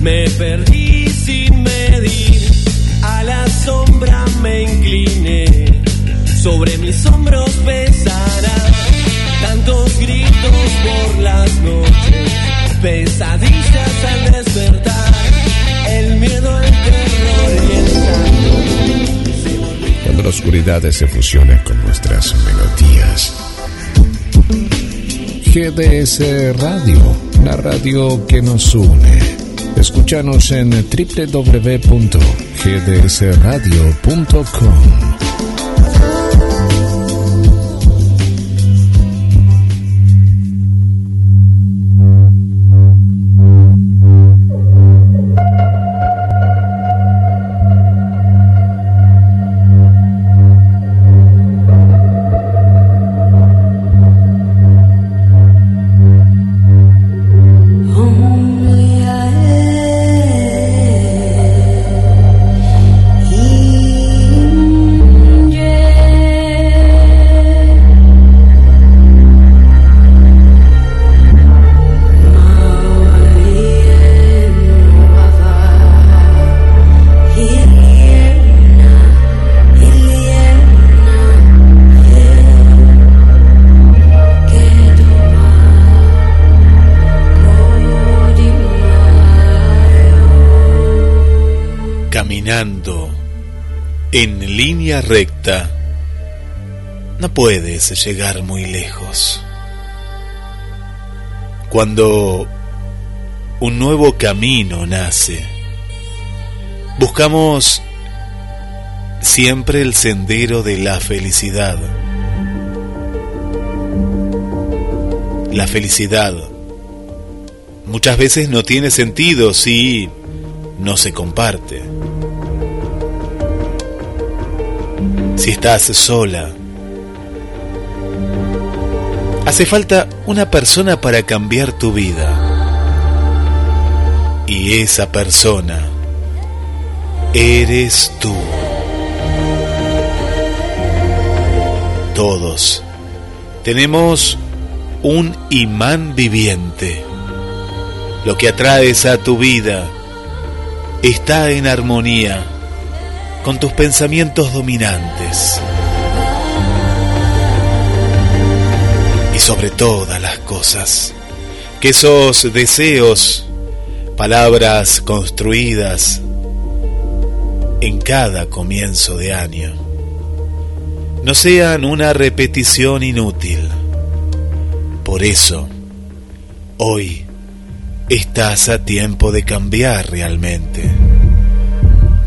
Me perdí sin medir, a la sombra me incliné, sobre mis hombros pesará tantos gritos por las noches, pesadillas al despertar, el miedo, el terror y el santo. Cuando la oscuridad se fusiona con nuestras melodías. GDS Radio, la radio que nos une. Escúchanos en www.gdsradio.com. recta, no puedes llegar muy lejos. Cuando un nuevo camino nace, buscamos siempre el sendero de la felicidad. La felicidad muchas veces no tiene sentido si no se comparte. Si estás sola. Hace falta una persona para cambiar tu vida. Y esa persona eres tú. Todos tenemos un imán viviente. Lo que atraes a tu vida está en armonía con tus pensamientos dominantes. Y sobre todas las cosas, que esos deseos, palabras construidas en cada comienzo de año, no sean una repetición inútil. Por eso, hoy estás a tiempo de cambiar realmente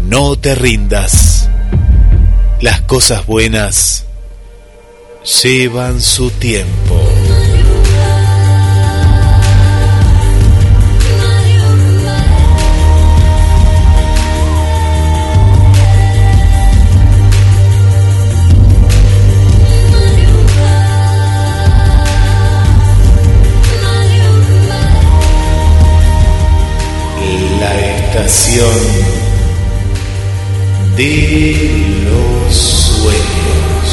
no te rindas. Las cosas buenas llevan su tiempo. La estación de los sueños.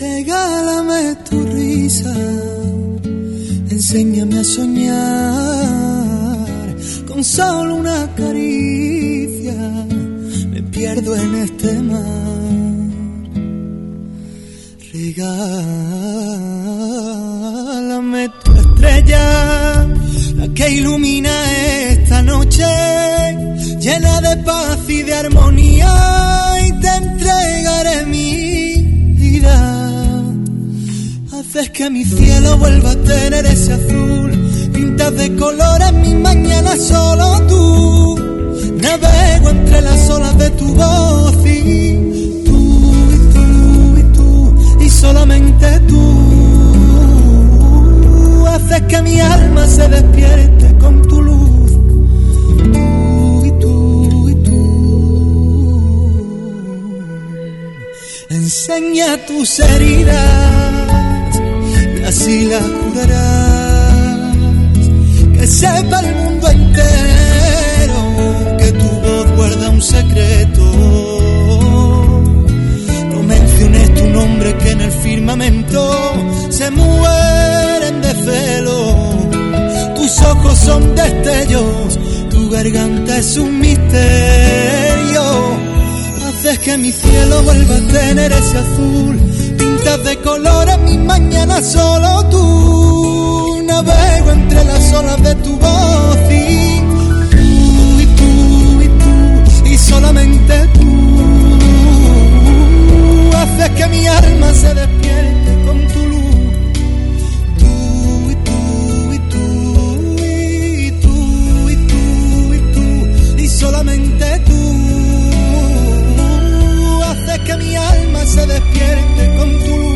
Regálame tu risa, enséñame a soñar con solo una caricia. Me pierdo en este mar Regálame tu estrella, la que ilumina esta noche, llena de paz y de armonía, y te entregaré mi vida. Haces que mi cielo vuelva a tener ese azul, pintas de colores mi mañana solo tú. Navego entre las olas de tu voz solamente tú haces que mi alma se despierte con tu luz. Tú y tú y tú. Enseña tus heridas y así las curarás. Que sepa el mundo entero que tu voz guarda un secreto firmamento se mueren de celo. Tus ojos son destellos, tu garganta es un misterio. Haces que mi cielo vuelva a tener ese azul. Pintas de colores mi mañana solo tú. Navego entre las olas de tu voz y tú y tú y tú y solamente Haces que mi alma se despierte con tu luz. Tú y tú y tú y tú y tú y tú y solamente tú haces que mi alma se despierte con tu luz.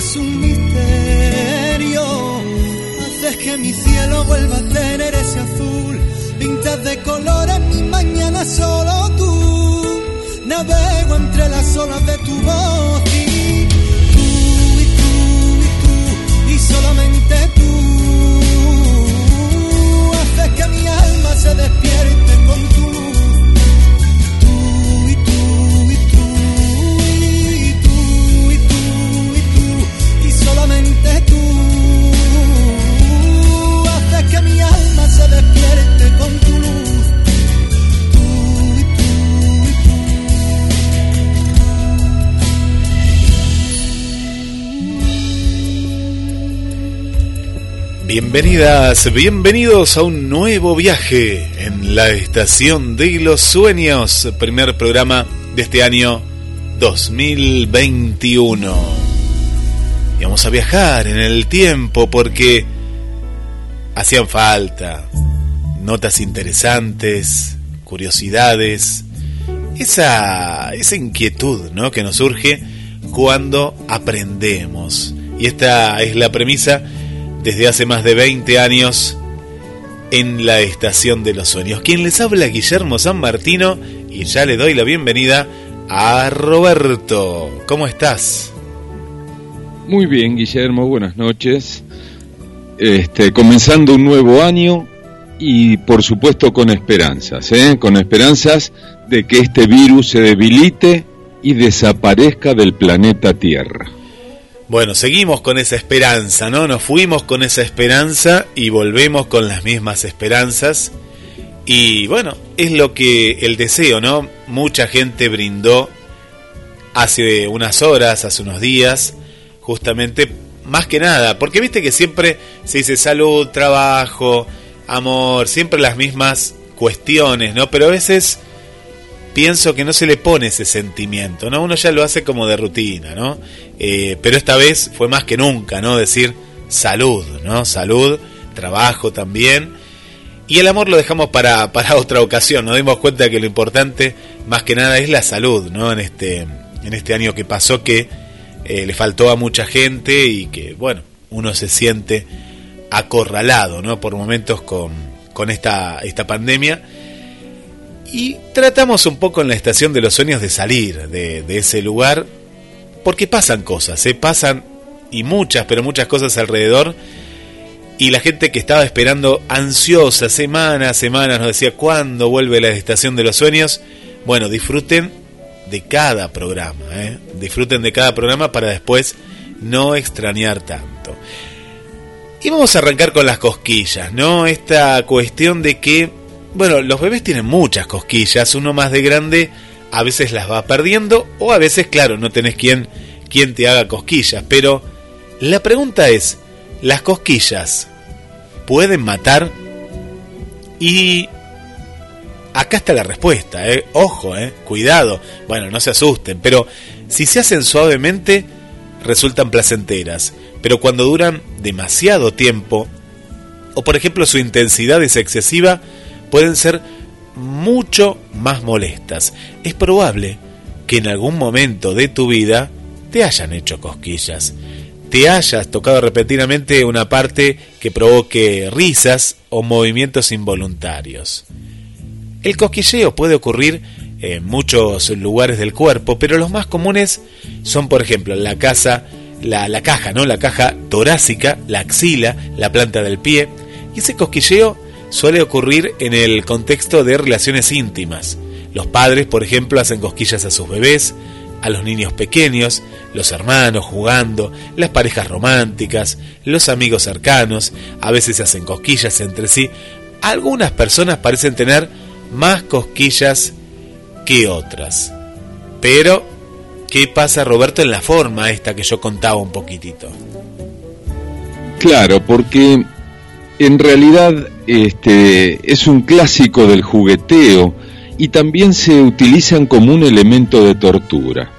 Es un misterio. Haces que mi cielo vuelva a tener ese azul. Pintas de color en mi mañana solo tú. Navego entre las olas de tu voz y tú y tú y tú y solamente tú haces que mi alma se despierte Bienvenidas, bienvenidos a un nuevo viaje en la estación de los sueños, primer programa de este año 2021. Y vamos a viajar en el tiempo porque hacían falta notas interesantes, curiosidades, esa, esa inquietud ¿no? que nos surge cuando aprendemos. Y esta es la premisa desde hace más de 20 años en la Estación de los Sueños. Quien les habla Guillermo San Martino y ya le doy la bienvenida a Roberto. ¿Cómo estás? Muy bien, Guillermo, buenas noches. Este, comenzando un nuevo año y por supuesto con esperanzas, ¿eh? con esperanzas de que este virus se debilite y desaparezca del planeta Tierra. Bueno, seguimos con esa esperanza, ¿no? Nos fuimos con esa esperanza y volvemos con las mismas esperanzas. Y bueno, es lo que el deseo, ¿no? Mucha gente brindó hace unas horas, hace unos días, justamente más que nada, porque viste que siempre se dice salud, trabajo, amor, siempre las mismas cuestiones, ¿no? Pero a veces pienso que no se le pone ese sentimiento, ¿no? Uno ya lo hace como de rutina, ¿no? Eh, pero esta vez fue más que nunca, ¿no? Decir salud, ¿no? Salud, trabajo también. Y el amor lo dejamos para, para otra ocasión, nos dimos cuenta que lo importante más que nada es la salud, ¿no? En este, en este año que pasó que eh, le faltó a mucha gente y que, bueno, uno se siente acorralado, ¿no? Por momentos con, con esta, esta pandemia. Y tratamos un poco en la estación de los sueños de salir de, ese lugar, porque pasan cosas, ¿eh? pasan y muchas, pero muchas cosas alrededor. Y la gente que estaba esperando ansiosa, semanas, semanas, nos decía, ¿cuándo vuelve la estación de los sueños? Bueno, disfruten de cada programa, ¿eh? disfruten de cada programa para después no extrañar tanto. Y vamos a arrancar con las cosquillas, ¿no? Esta cuestión de que bueno, los bebés tienen muchas cosquillas, uno más de grande a veces las va perdiendo o a veces, claro, no tenés quien, quien te haga cosquillas, pero la pregunta es, ¿las cosquillas pueden matar? Y acá está la respuesta, ¿eh? ojo, ¿eh? cuidado, bueno, no se asusten, pero si se hacen suavemente resultan placenteras, pero cuando duran demasiado tiempo, o por ejemplo su intensidad es excesiva, pueden ser mucho más molestas. Es probable que en algún momento de tu vida te hayan hecho cosquillas, te hayas tocado repentinamente una parte que provoque risas o movimientos involuntarios. El cosquilleo puede ocurrir en muchos lugares del cuerpo, pero los más comunes son, por ejemplo, la casa, la, la caja, ¿no? La caja torácica, la axila, la planta del pie. Y ese cosquilleo suele ocurrir en el contexto de relaciones íntimas. Los padres, por ejemplo, hacen cosquillas a sus bebés, a los niños pequeños, los hermanos jugando, las parejas románticas, los amigos cercanos, a veces hacen cosquillas entre sí. Algunas personas parecen tener más cosquillas que otras. Pero, ¿qué pasa Roberto en la forma esta que yo contaba un poquitito? Claro, porque en realidad este es un clásico del jugueteo y también se utilizan como un elemento de tortura.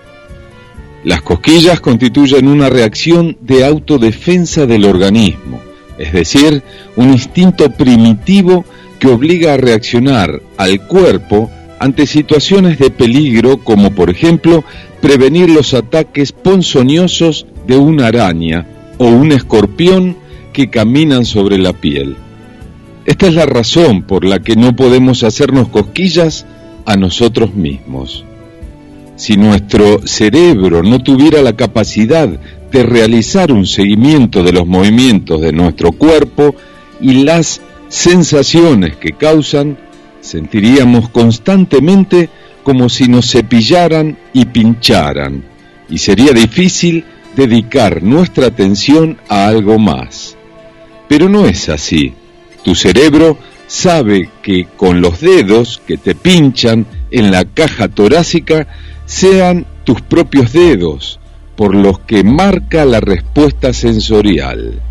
Las cosquillas constituyen una reacción de autodefensa del organismo, es decir, un instinto primitivo que obliga a reaccionar al cuerpo ante situaciones de peligro como por ejemplo prevenir los ataques ponzoñosos de una araña o un escorpión que caminan sobre la piel. Esta es la razón por la que no podemos hacernos cosquillas a nosotros mismos. Si nuestro cerebro no tuviera la capacidad de realizar un seguimiento de los movimientos de nuestro cuerpo y las sensaciones que causan, sentiríamos constantemente como si nos cepillaran y pincharan, y sería difícil dedicar nuestra atención a algo más. Pero no es así. Tu cerebro sabe que con los dedos que te pinchan en la caja torácica sean tus propios dedos, por los que marca la respuesta sensorial.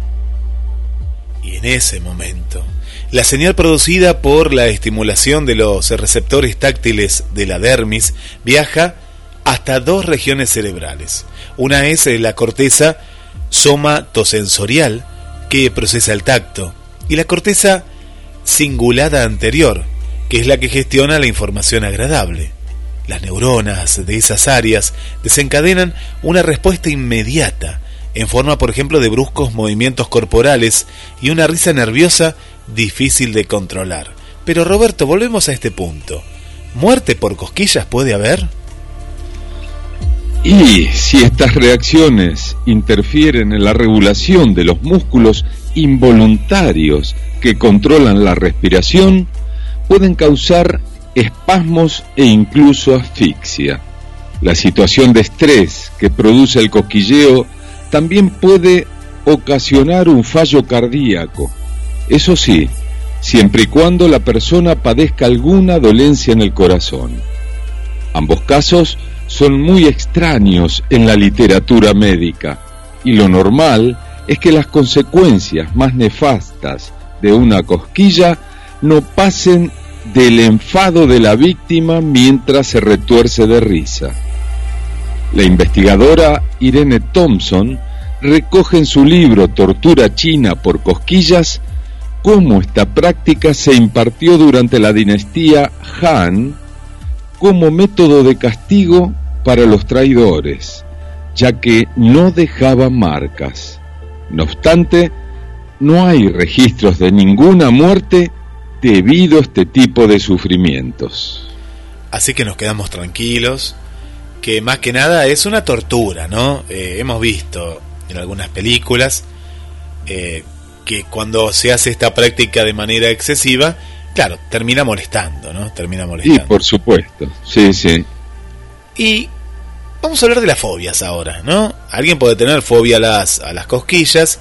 Y en ese momento, la señal producida por la estimulación de los receptores táctiles de la dermis viaja hasta dos regiones cerebrales. Una es la corteza somatosensorial, que procesa el tacto, y la corteza cingulada anterior, que es la que gestiona la información agradable. Las neuronas de esas áreas desencadenan una respuesta inmediata, en forma por ejemplo de bruscos movimientos corporales y una risa nerviosa difícil de controlar. Pero Roberto, volvemos a este punto. ¿Muerte por cosquillas puede haber? Y si estas reacciones interfieren en la regulación de los músculos involuntarios que controlan la respiración, pueden causar espasmos e incluso asfixia. La situación de estrés que produce el cosquilleo también puede ocasionar un fallo cardíaco. Eso sí, siempre y cuando la persona padezca alguna dolencia en el corazón. Ambos casos son muy extraños en la literatura médica y lo normal es que las consecuencias más nefastas de una cosquilla no pasen del enfado de la víctima mientras se retuerce de risa. La investigadora Irene Thompson recoge en su libro Tortura China por cosquillas cómo esta práctica se impartió durante la dinastía Han como método de castigo para los traidores, ya que no dejaba marcas. No obstante, no hay registros de ninguna muerte debido a este tipo de sufrimientos. Así que nos quedamos tranquilos, que más que nada es una tortura, ¿no? Eh, hemos visto en algunas películas eh, que cuando se hace esta práctica de manera excesiva, claro, termina molestando, ¿no? Termina molestando. Y por supuesto, sí, sí. Y vamos a hablar de las fobias ahora, ¿no? Alguien puede tener fobia a las, a las cosquillas,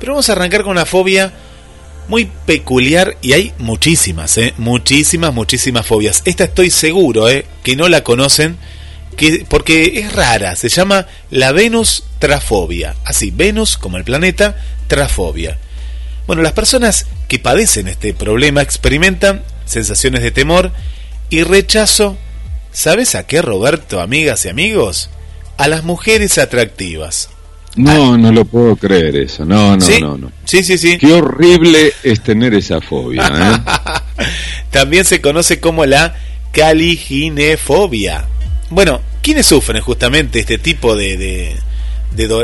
pero vamos a arrancar con una fobia muy peculiar y hay muchísimas, ¿eh? Muchísimas, muchísimas fobias. Esta estoy seguro, ¿eh? Que no la conocen, que, porque es rara, se llama la Venus trafobia. Así, Venus como el planeta, trafobia. Bueno, las personas que padecen este problema experimentan sensaciones de temor y rechazo ¿Sabes a qué, Roberto, amigas y amigos? A las mujeres atractivas. No, no lo puedo creer eso. No, no, no, no. Sí, sí, sí. Qué horrible es tener esa fobia. ¿eh? También se conoce como la caliginefobia. Bueno, ¿quiénes sufren justamente este tipo de, de,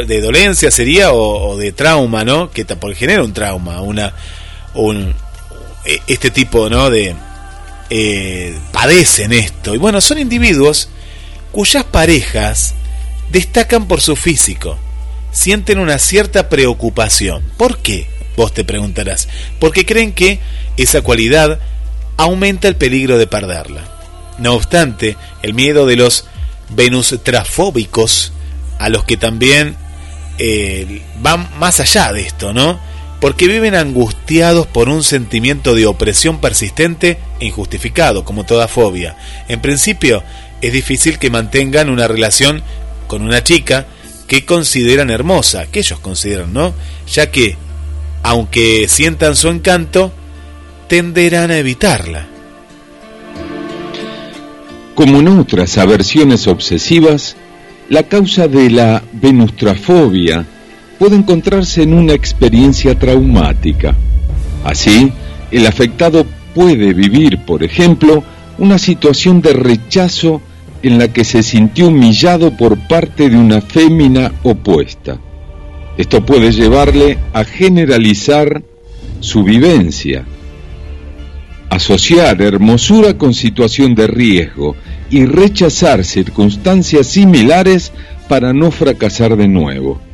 de, dolencia sería o, de trauma, ¿no? Que por genera un trauma, una, un, e, este tipo, ¿no? De, eh, padecen esto. Y bueno, son individuos cuyas parejas destacan por su físico, sienten una cierta preocupación. ¿Por qué? Vos te preguntarás. Porque creen que esa cualidad aumenta el peligro de perderla. No obstante, el miedo de los venustrafóbicos, a los que también eh, van más allá de esto, ¿no? Porque viven angustiados por un sentimiento de opresión persistente e injustificado, como toda fobia. En principio, es difícil que mantengan una relación con una chica que consideran hermosa, que ellos consideran, ¿no? Ya que, aunque sientan su encanto, tenderán a evitarla. Como en otras aversiones obsesivas, la causa de la venustrafobia puede encontrarse en una experiencia traumática. Así, el afectado puede vivir, por ejemplo, una situación de rechazo en la que se sintió humillado por parte de una fémina opuesta. Esto puede llevarle a generalizar su vivencia, asociar hermosura con situación de riesgo y rechazar circunstancias similares para no fracasar de nuevo.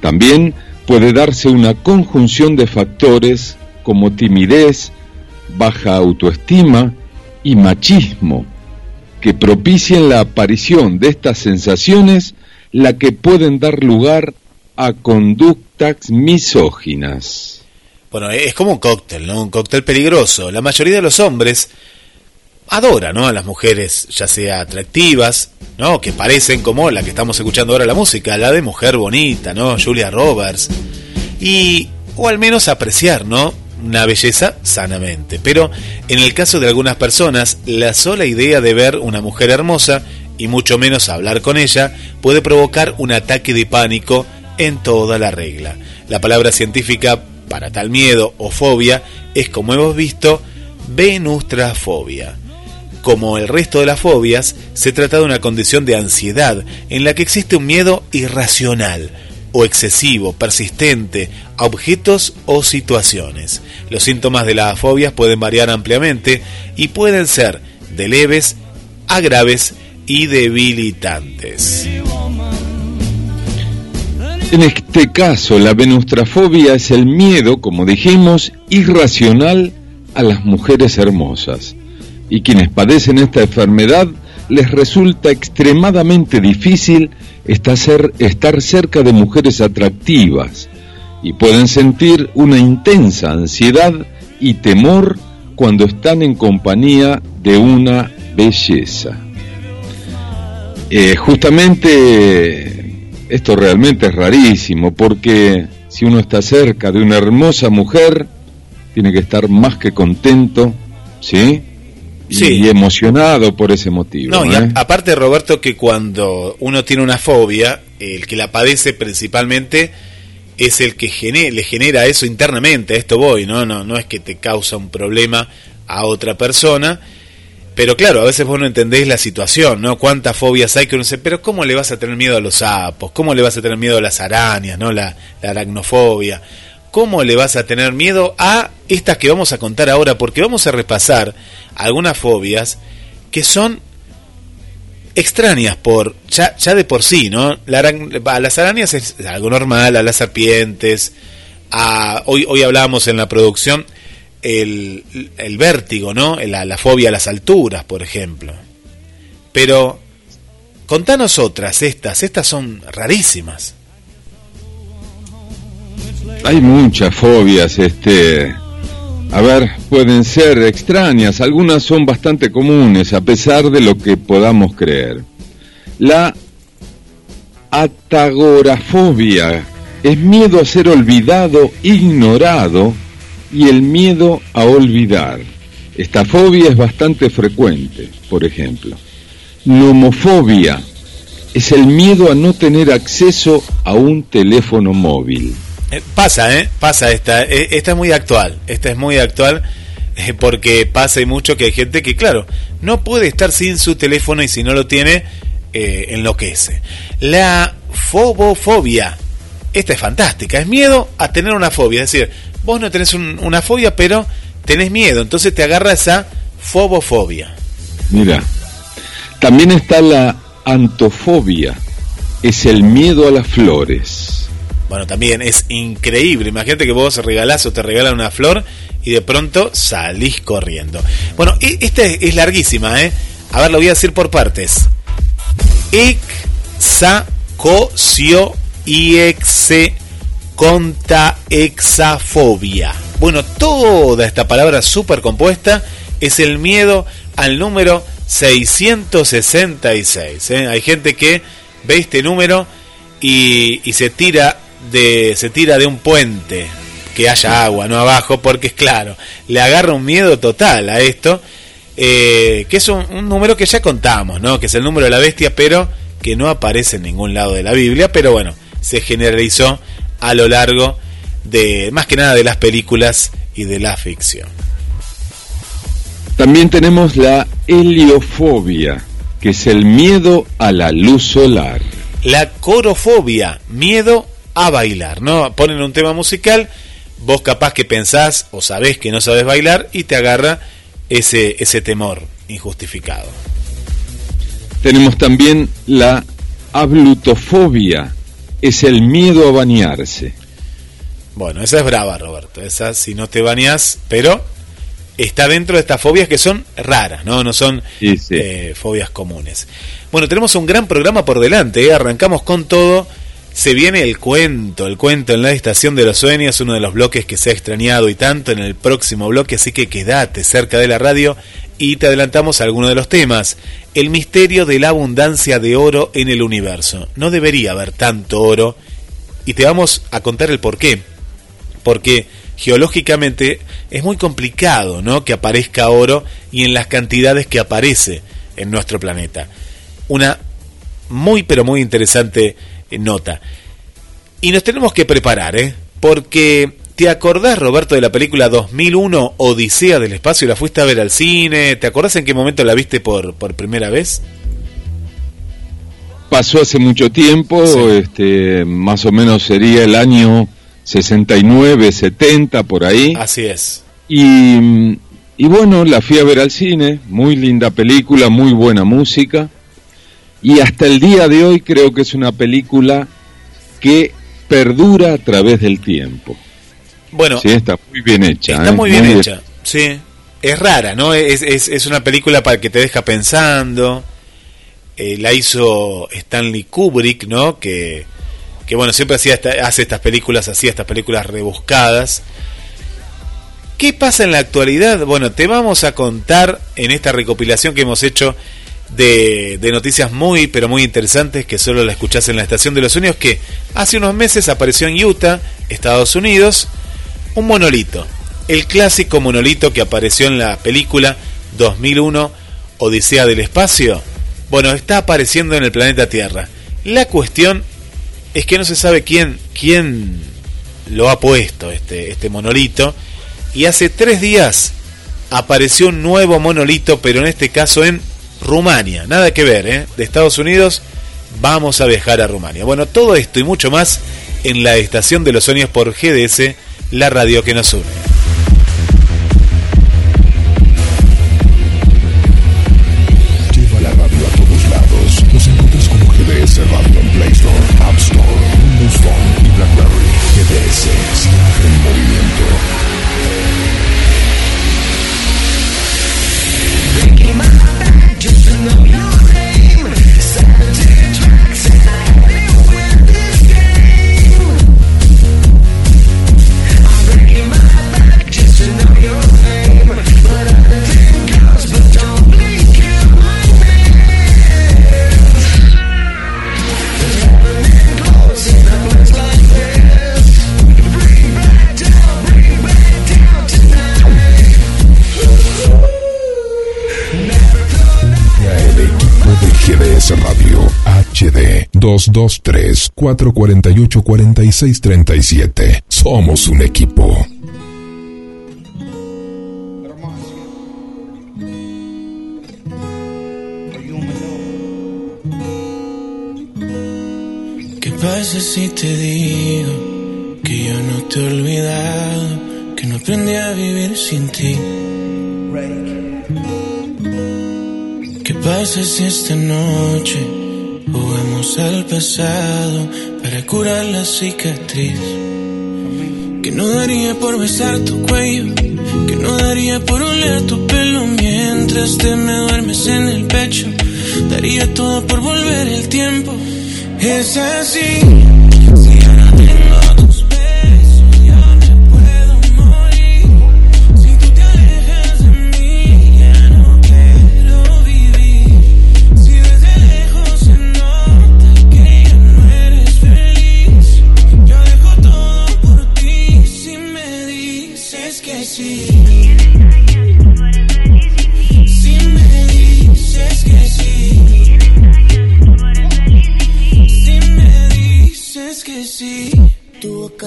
También puede darse una conjunción de factores como timidez, baja autoestima y machismo, que propicien la aparición de estas sensaciones, la que pueden dar lugar a conductas misóginas. Bueno, es como un cóctel, ¿no? Un cóctel peligroso. La mayoría de los hombres adora, ¿no? A las mujeres, ya sea atractivas, ¿no? Que parecen como la que estamos escuchando ahora la música, la de mujer bonita, ¿no? Julia Roberts. Y, o al menos apreciar, ¿no? una belleza sanamente. Pero en el caso de algunas personas, la sola idea de ver una mujer hermosa, y mucho menos hablar con ella, puede provocar un ataque de pánico en toda la regla. La palabra científica para tal miedo o fobia es, como hemos visto, venustrafobia. Como el resto de las fobias, se trata de una condición de ansiedad en la que existe un miedo irracional, o excesivo, persistente, a objetos o situaciones. Los síntomas de las fobias pueden variar ampliamente y pueden ser de leves a graves y debilitantes. En este caso, la venustrafobia es el miedo, como dijimos, irracional a las mujeres hermosas. Y quienes padecen esta enfermedad les resulta extremadamente difícil estar cerca de mujeres atractivas y pueden sentir una intensa ansiedad y temor cuando están en compañía de una belleza. Eh, justamente esto realmente es rarísimo porque si uno está cerca de una hermosa mujer, tiene que estar más que contento, ¿sí? Y emocionado por ese motivo. No, y ¿eh? aparte, Roberto, que cuando uno tiene una fobia, el que la padece principalmente es el que le genera eso internamente, a esto voy, ¿no? ¿no? No es que te causa un problema a otra persona, pero claro, a veces vos no entendés la situación, ¿no? Cuántas fobias hay que uno dice, pero ¿cómo le vas a tener miedo a los sapos? ¿Cómo le vas a tener miedo a las arañas, ¿no? La, la aracnofobia. ¿cómo le vas a tener miedo a estas que vamos a contar ahora? Porque vamos a repasar algunas fobias que son extrañas por ya, de por sí, ¿no? a las arañas es algo normal, a las serpientes, a, hoy, hoy hablábamos en la producción el, el vértigo, ¿no? La, la fobia a las alturas, por ejemplo. Pero contanos otras, estas, estas son rarísimas. Hay muchas fobias, este, a ver, pueden ser extrañas, algunas son bastante comunes a pesar de lo que podamos creer. La atagorafobia es miedo a ser olvidado, ignorado y el miedo a olvidar. Esta fobia es bastante frecuente, por ejemplo. Nomofobia es el miedo a no tener acceso a un teléfono móvil. Eh, pasa, ¿eh? Pasa esta. Eh, esta es muy actual. Esta es muy actual eh, porque pasa y mucho que hay gente que, claro, no puede estar sin su teléfono y si no lo tiene, enloquece. La fobofobia. Esta es fantástica. Es miedo a tener una fobia. Es decir, vos no tenés una fobia, pero tenés miedo. Entonces te agarra esa fobofobia. Mira, también está la antofobia. Es el miedo a las flores. Bueno, también es increíble. Imagínate que vos regalás o te regalan una flor y de pronto salís corriendo. Bueno, e, esta es larguísima, ¿eh? A ver, lo voy a decir por partes. Exacocio exe conta exafobia. Bueno, toda esta palabra súper compuesta es el miedo al número 666. ¿eh? Hay gente que ve este número y se tira de, se tira de un puente, que haya agua, no abajo, porque es claro, le agarra un miedo total a esto, eh, que es un, número que ya contamos, ¿no? que es el número de la bestia, pero que no aparece en ningún lado de la Biblia, pero bueno, se generalizó a lo largo de, más que nada, de las películas y de la ficción. También tenemos la heliofobia, que es el miedo a la luz solar. La corofobia, miedo a bailar, ¿no? Ponen un tema musical, vos capaz que pensás o sabés que no sabes bailar y te agarra ese, ese temor injustificado. Tenemos también la ablutofobia, es el miedo a bañarse. Bueno, esa es brava, Roberto. Esa si no te bañas, pero está dentro de estas fobias que son raras, ¿no? No son eh, fobias comunes. Bueno, tenemos un gran programa por delante. ¿eh? Arrancamos con todo se viene el cuento, el cuento en la estación de los sueños, uno de los bloques que se ha extrañado y tanto en el próximo bloque, así que quédate cerca de la radio y te adelantamos algunos de los temas. El misterio de la abundancia de oro en el universo. No debería haber tanto oro y te vamos a contar el por qué. Porque geológicamente es muy complicado, ¿no? que aparezca oro y en las cantidades que aparece en nuestro planeta. Una muy pero muy interesante nota. Y nos tenemos que preparar, ¿eh? Porque ¿te acordás, Roberto, de la película 2001 Odisea del Espacio? ¿La fuiste a ver al cine? ¿Te acordás en qué momento la viste por, por primera vez? Pasó hace mucho tiempo, este, más o menos sería el año 69, 70, por ahí. Así es. Y, y bueno, la fui a ver al cine, muy linda película, muy buena música y hasta el día de hoy creo que es una película que perdura a través del tiempo. Bueno, sí, está muy bien hecha. Está ¿eh? muy bien hecha, sí. Es rara, ¿no? Es, es, es, una película para que te deja pensando. Eh, la hizo Stanley Kubrick, ¿no? Que, que bueno, siempre hacía hace estas películas así, estas películas rebuscadas. ¿Qué pasa en la actualidad? Bueno, te vamos a contar en esta recopilación que hemos hecho de, noticias muy, pero muy interesantes que solo la escuchás en la Estación de los Sueños, que hace unos meses apareció en Utah, Estados Unidos, un monolito. El clásico monolito que apareció en la película 2001 Odisea del Espacio. Bueno, está apareciendo en el planeta Tierra. La cuestión es que no se sabe quién, quién lo ha puesto, este, este monolito. Y hace tres días apareció un nuevo monolito, pero en este caso en Rumania, nada que ver, ¿eh? De Estados Unidos vamos a viajar a Rumania. Bueno, todo esto y mucho más en la Estación de los Sueños por GDS, la radio que nos une. 223-448-4637. Somos un equipo. pasa si te digo que yo no te he olvidado, que no aprendí a vivir sin ti? ¿Qué pasa si esta noche jugamos al pasado para curar la cicatriz? Que no daría por besar tu cuello, que no daría por oler tu pelo mientras te me duermes en el pecho. Daría todo por volver el tiempo es así.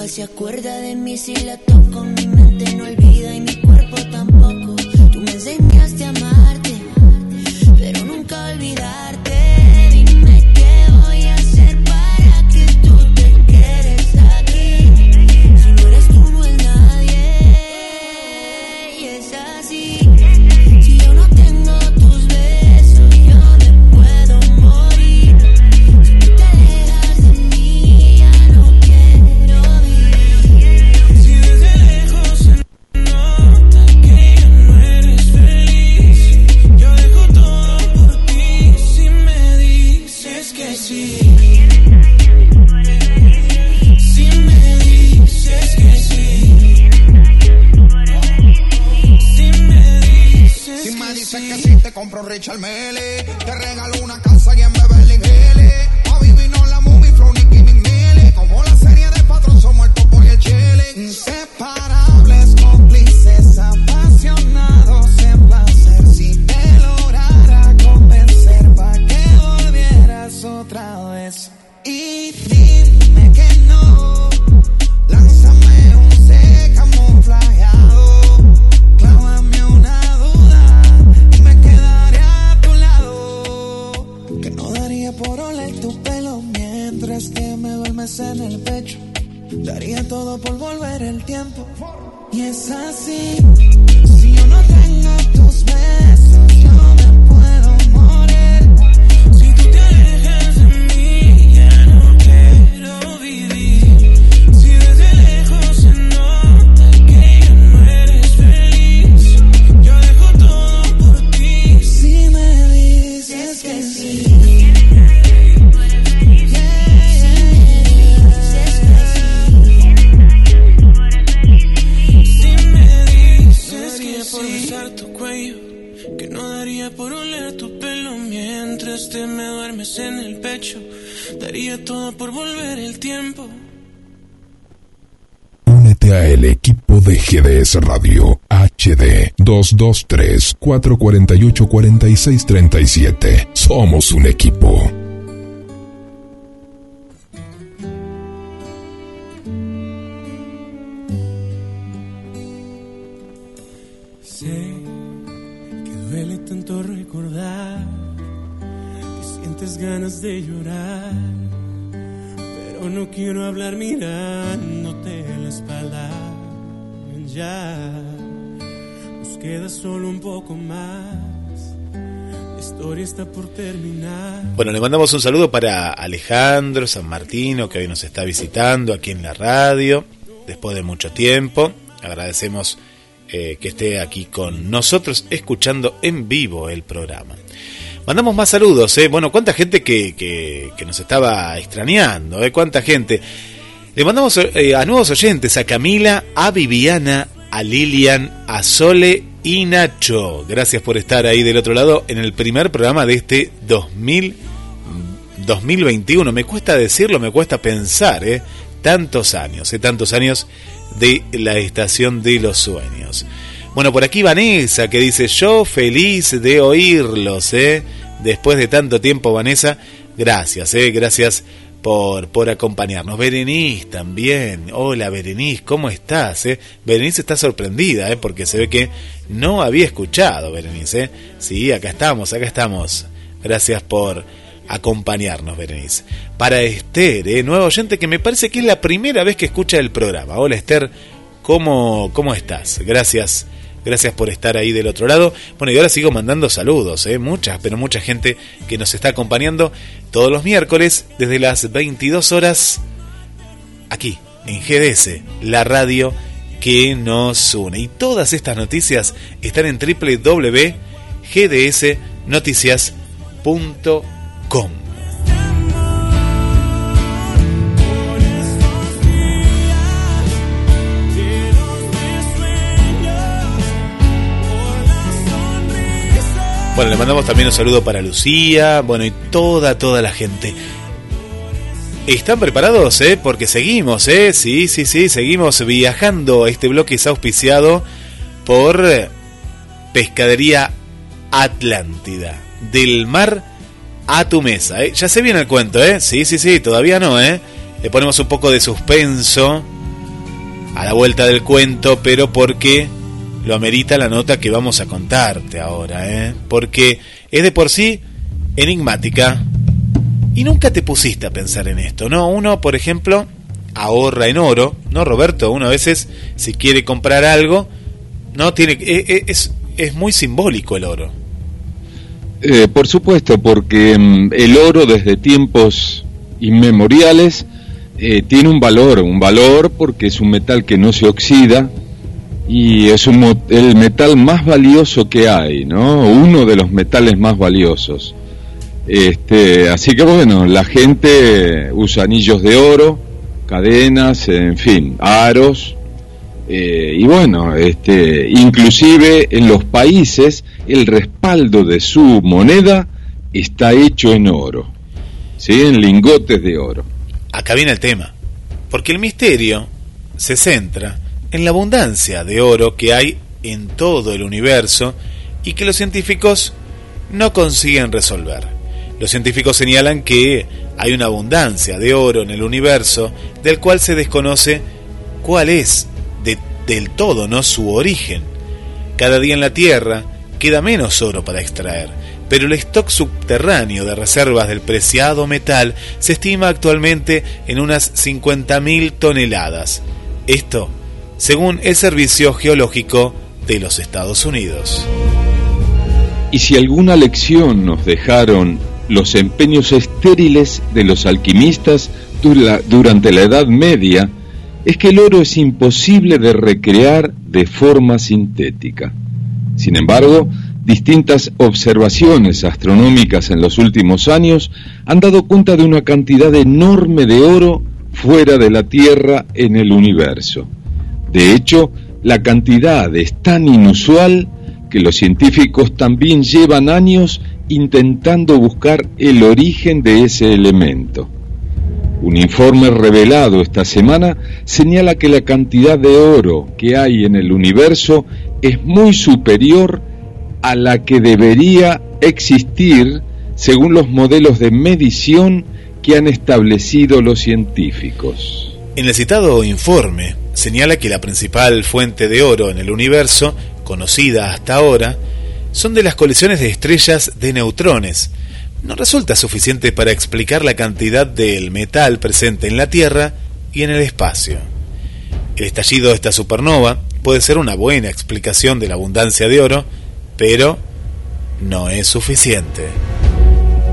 Se acuerda de mí si la toco, mi mente no olvida y mi Carmele 223-448-4637. Somos un equipo. Sé que duele tanto recordar, que sientes ganas de llorar, pero no quiero hablar mirándote la espalda ya queda solo un poco más, la historia está por terminar. Bueno, le mandamos un saludo para Alejandro San Martino, que hoy nos está visitando aquí en la radio, después de mucho tiempo. Agradecemos eh, que esté aquí con nosotros, escuchando en vivo el programa. Mandamos más saludos, ¿eh? Bueno, cuánta gente que, que, nos estaba extrañando, ¿eh? Cuánta gente. Le mandamos eh, a nuevos oyentes, a Camila, a Viviana, a Lilian, a Sole y Nacho. Gracias por estar ahí del otro lado en el primer programa de este 2000, 2021. Me cuesta decirlo, me cuesta pensar, ¿eh? Tantos años, ¿eh? Tantos años de la estación de los sueños. Bueno, por aquí Vanessa que dice, yo feliz de oírlos, ¿eh? Después de tanto tiempo, Vanessa, gracias, ¿eh? Gracias por, por acompañarnos. Berenice también. Hola Berenice, ¿cómo estás? Eh? Berenice está sorprendida, ¿eh? porque se ve que no había escuchado Berenice. ¿eh? Sí, acá estamos, acá estamos. Gracias por, acompañarnos, Berenice. Para Esther, eh, nueva oyente que me parece que es la primera vez que escucha el programa. Hola Esther, ¿cómo, cómo estás? Gracias. Gracias por estar ahí del otro lado. Bueno, y ahora sigo mandando saludos, ¿eh? muchas, pero mucha gente que nos está acompañando todos los miércoles desde las 22 horas aquí en GDS, la radio que nos une. Y todas estas noticias están en www.gdsnoticias.com. Bueno, le mandamos también un saludo para Lucía, bueno, y toda, toda la gente. ¿Están preparados, eh? Porque seguimos, eh. Sí, sí, sí, seguimos viajando. Este bloque es auspiciado por Pescadería Atlántida. Del mar a tu mesa, eh. Ya se viene el cuento, eh. Sí, sí, sí, todavía no, eh. Le ponemos un poco de suspenso a la vuelta del cuento, pero porque lo amerita la nota que vamos a contarte ahora, ¿eh? porque es de por sí enigmática. Y nunca te pusiste a pensar en esto, ¿no? Uno, por ejemplo, ahorra en oro, ¿no, Roberto? Uno a veces, si quiere comprar algo, no tiene e, e, es, es muy simbólico el oro. Eh, por supuesto, porque mm, el oro desde tiempos inmemoriales eh, tiene un valor, un valor porque es un metal que no se oxida, y es un, el metal más valioso que hay, ¿no? Uno de los metales más valiosos. Este, así que bueno, la gente usa anillos de oro, cadenas, en fin, aros, eh, y bueno, este, inclusive en los países el respaldo de su moneda está hecho en oro, ¿sí? en lingotes de oro. Acá viene el tema, porque el misterio se centra en la abundancia de oro que hay en todo el universo y que los científicos no consiguen resolver. Los científicos señalan que hay una abundancia de oro en el universo del cual se desconoce cuál es del todo no su origen. Cada día en la Tierra queda menos oro para extraer, pero el stock subterráneo de reservas del preciado metal se estima actualmente en unas 50.000 toneladas. Esto según el Servicio Geológico de los Estados Unidos. Y si alguna lección nos dejaron los empeños estériles de los alquimistas durante la Edad Media, es que el oro es imposible de recrear de forma sintética. Sin embargo, distintas observaciones astronómicas en los últimos años han dado cuenta de una cantidad enorme de oro fuera de la Tierra en el universo. De hecho, la cantidad es tan inusual que los científicos también llevan años intentando buscar el origen de ese elemento. Un informe revelado esta semana señala que la cantidad de oro que hay en el universo es muy superior a la que debería existir según los modelos de medición que han establecido los científicos. En el citado informe señala que la principal fuente de oro en el universo, conocida hasta ahora, son de las colisiones de estrellas de neutrones. No resulta suficiente para explicar la cantidad del metal presente en la Tierra y en el espacio. El estallido de esta supernova puede ser una buena explicación de la abundancia de oro, pero no es suficiente.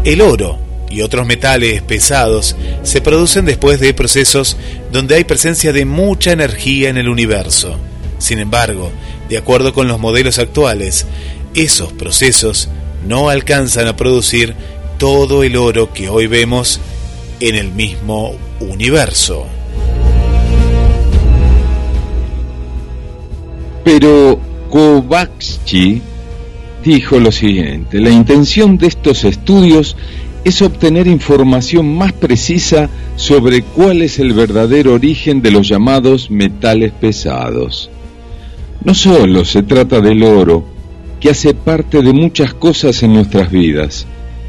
El oro y otros metales pesados se producen después de procesos donde hay presencia de mucha energía en el universo. Sin embargo, de acuerdo con los modelos actuales, esos procesos no alcanzan a producir todo el oro que hoy vemos en el mismo universo. Pero Kovacsky dijo lo siguiente, la intención de estos estudios es obtener información más precisa sobre cuál es el verdadero origen de los llamados metales pesados. No solo se trata del oro, que hace parte de muchas cosas en nuestras vidas,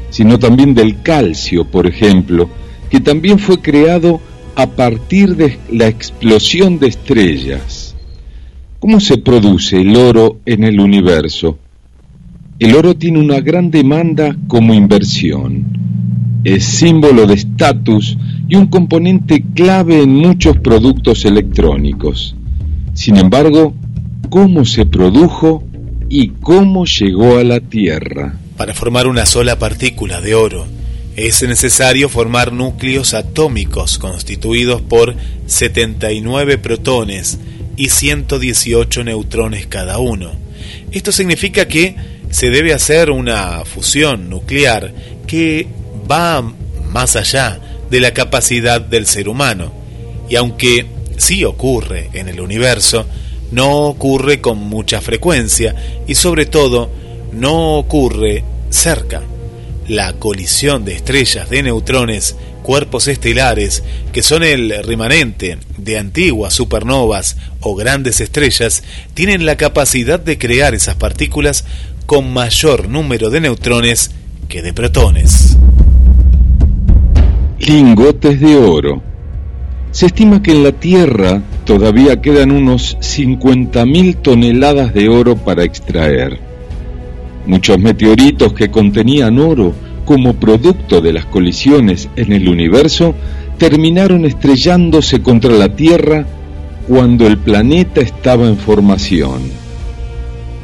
sino también del calcio, por ejemplo, que también fue creado a partir de la explosión de estrellas. ¿Cómo se produce el oro en el universo? El oro tiene una gran demanda como inversión es símbolo de estatus y un componente clave en muchos productos electrónicos. Sin embargo, ¿cómo se produjo y cómo llegó a la Tierra? Para formar una sola partícula de oro, es necesario formar núcleos atómicos constituidos por 79 protones y 118 neutrones cada uno. Esto significa que se debe hacer una fusión nuclear que va más allá de la capacidad del ser humano. Y aunque sí ocurre en el universo, no ocurre con mucha frecuencia y sobre todo no ocurre cerca. La colisión de estrellas de neutrones, cuerpos estelares, que son el remanente de antiguas supernovas o grandes estrellas, tienen la capacidad de crear esas partículas con mayor número de neutrones que de protones. Lingotes de oro. Se estima que en la Tierra todavía quedan unos 50.000 toneladas de oro para extraer. Muchos meteoritos que contenían oro como producto de las colisiones en el universo terminaron estrellándose contra la Tierra cuando el planeta estaba en formación.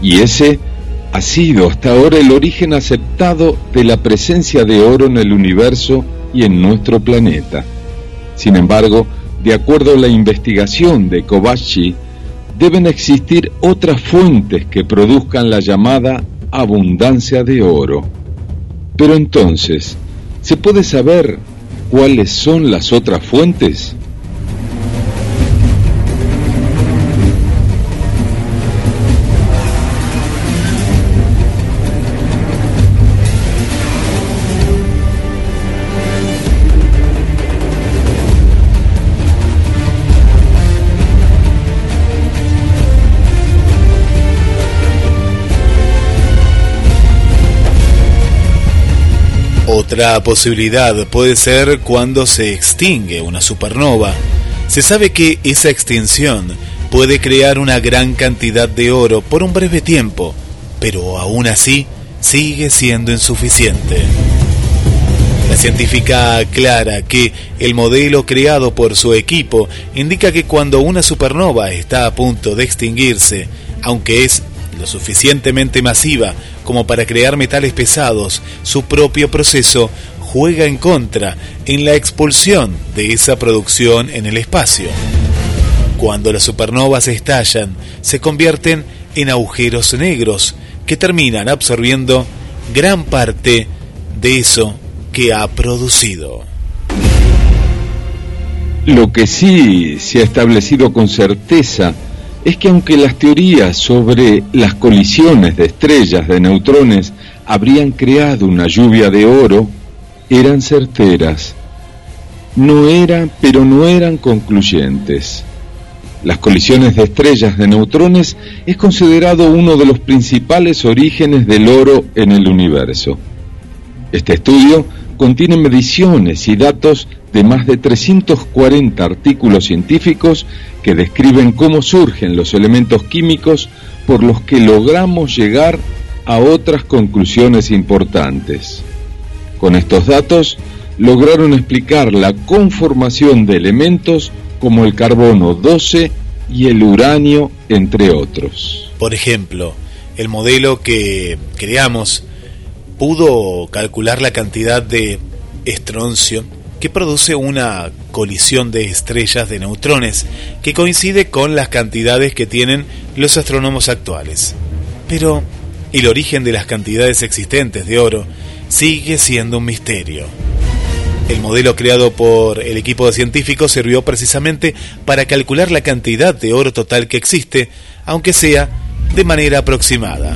Y ese ha sido hasta ahora el origen aceptado de la presencia de oro en el universo y en nuestro planeta. Sin embargo, de acuerdo a la investigación de Kobashi, deben existir otras fuentes que produzcan la llamada abundancia de oro. Pero entonces, ¿se puede saber cuáles son las otras fuentes? Otra posibilidad puede ser cuando se extingue una supernova. Se sabe que esa extinción puede crear una gran cantidad de oro por un breve tiempo, pero aún así sigue siendo insuficiente. La científica aclara que el modelo creado por su equipo indica que cuando una supernova está a punto de extinguirse, aunque es lo suficientemente masiva como para crear metales pesados, su propio proceso juega en contra en la expulsión de esa producción en el espacio. Cuando las supernovas estallan, se convierten en agujeros negros que terminan absorbiendo gran parte de eso que ha producido. Lo que sí se ha establecido con certeza es que aunque las teorías sobre las colisiones de estrellas de neutrones habrían creado una lluvia de oro, eran certeras. No eran, pero no eran concluyentes. Las colisiones de estrellas de neutrones es considerado uno de los principales orígenes del oro en el universo. Este estudio contiene mediciones y datos de más de 340 artículos científicos que describen cómo surgen los elementos químicos por los que logramos llegar a otras conclusiones importantes. Con estos datos lograron explicar la conformación de elementos como el carbono 12 y el uranio, entre otros. Por ejemplo, el modelo que creamos pudo calcular la cantidad de estroncio que produce una colisión de estrellas de neutrones que coincide con las cantidades que tienen los astrónomos actuales. Pero el origen de las cantidades existentes de oro sigue siendo un misterio. El modelo creado por el equipo de científicos sirvió precisamente para calcular la cantidad de oro total que existe, aunque sea de manera aproximada.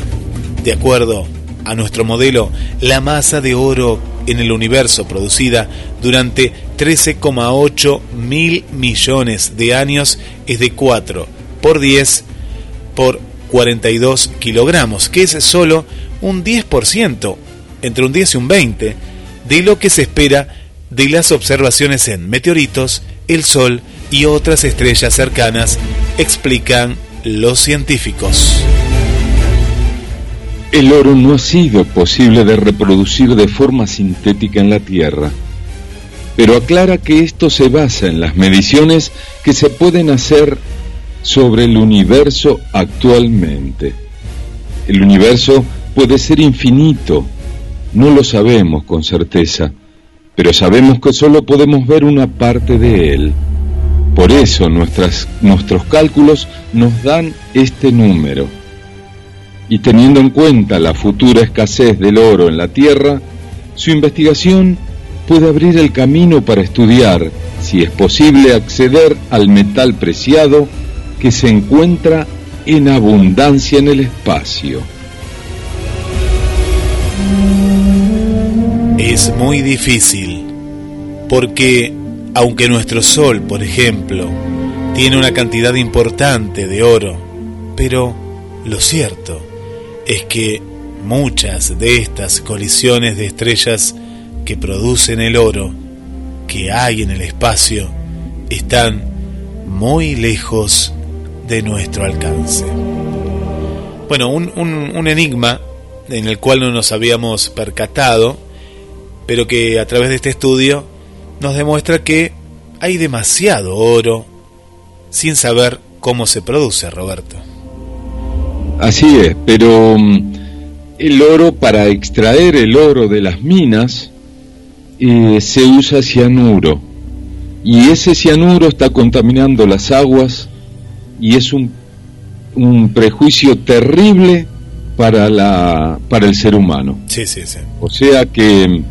De acuerdo a nuestro modelo, la masa de oro en el universo producida durante 13,8 mil millones de años es de 4 por 10 por 42 kilogramos, que es solo un 10%, entre un 10 y un 20, de lo que se espera de las observaciones en meteoritos, el Sol y otras estrellas cercanas, explican los científicos. El oro no ha sido posible de reproducir de forma sintética en la Tierra, pero aclara que esto se basa en las mediciones que se pueden hacer sobre el universo actualmente. El universo puede ser infinito, no lo sabemos con certeza, pero sabemos que solo podemos ver una parte de él. Por eso nuestros cálculos nos dan este número. Y teniendo en cuenta la futura escasez del oro en la Tierra, su investigación puede abrir el camino para estudiar si es posible acceder al metal preciado que se encuentra en abundancia en el espacio. Es muy difícil, porque aunque nuestro Sol, por ejemplo, tiene una cantidad importante de oro, pero lo cierto es que muchas de estas colisiones de estrellas que producen el oro que hay en el espacio están muy lejos de nuestro alcance. Bueno, un, un, enigma en el cual no nos habíamos percatado, pero que a través de este estudio nos demuestra que hay demasiado oro sin saber cómo se produce, Roberto. Así es, pero mm, el oro, para extraer el oro de las minas, eh, se usa cianuro. Y ese cianuro está contaminando las aguas y es un, un prejuicio terrible para, la, para el ser humano. Sí, sí, sí. O sea que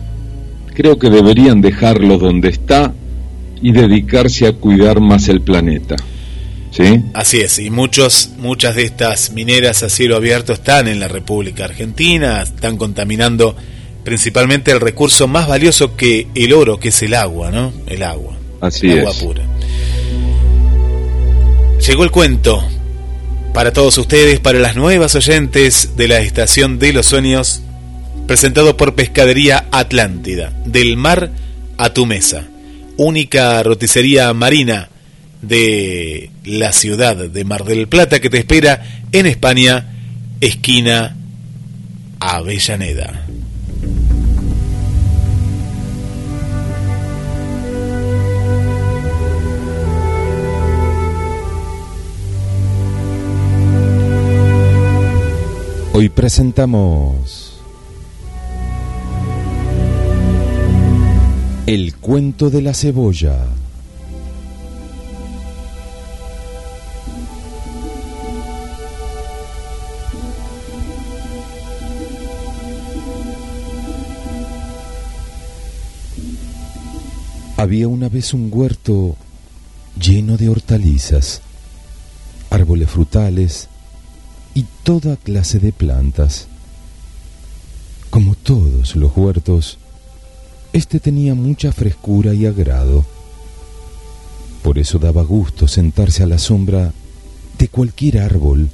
creo que deberían dejarlo donde está y dedicarse a cuidar más el planeta. ¿Sí? Así es, y muchos, muchas de estas mineras a cielo abierto están en la República Argentina, están contaminando principalmente el recurso más valioso que el oro, que es el agua, ¿no? El agua. Así el agua pura. Llegó el cuento para todos ustedes, para las nuevas oyentes de la Estación de los Sueños, presentado por Pescadería Atlántida, del mar a tu mesa, única roticería marina de la ciudad de Mar del Plata que te espera en España, esquina Avellaneda. Hoy presentamos El cuento de la cebolla. Había una vez un huerto lleno de hortalizas, árboles frutales, y toda clase de plantas. Como todos los huertos, este tenía mucha frescura y agrado. Por eso daba gusto sentarse a la sombra de cualquier árbol,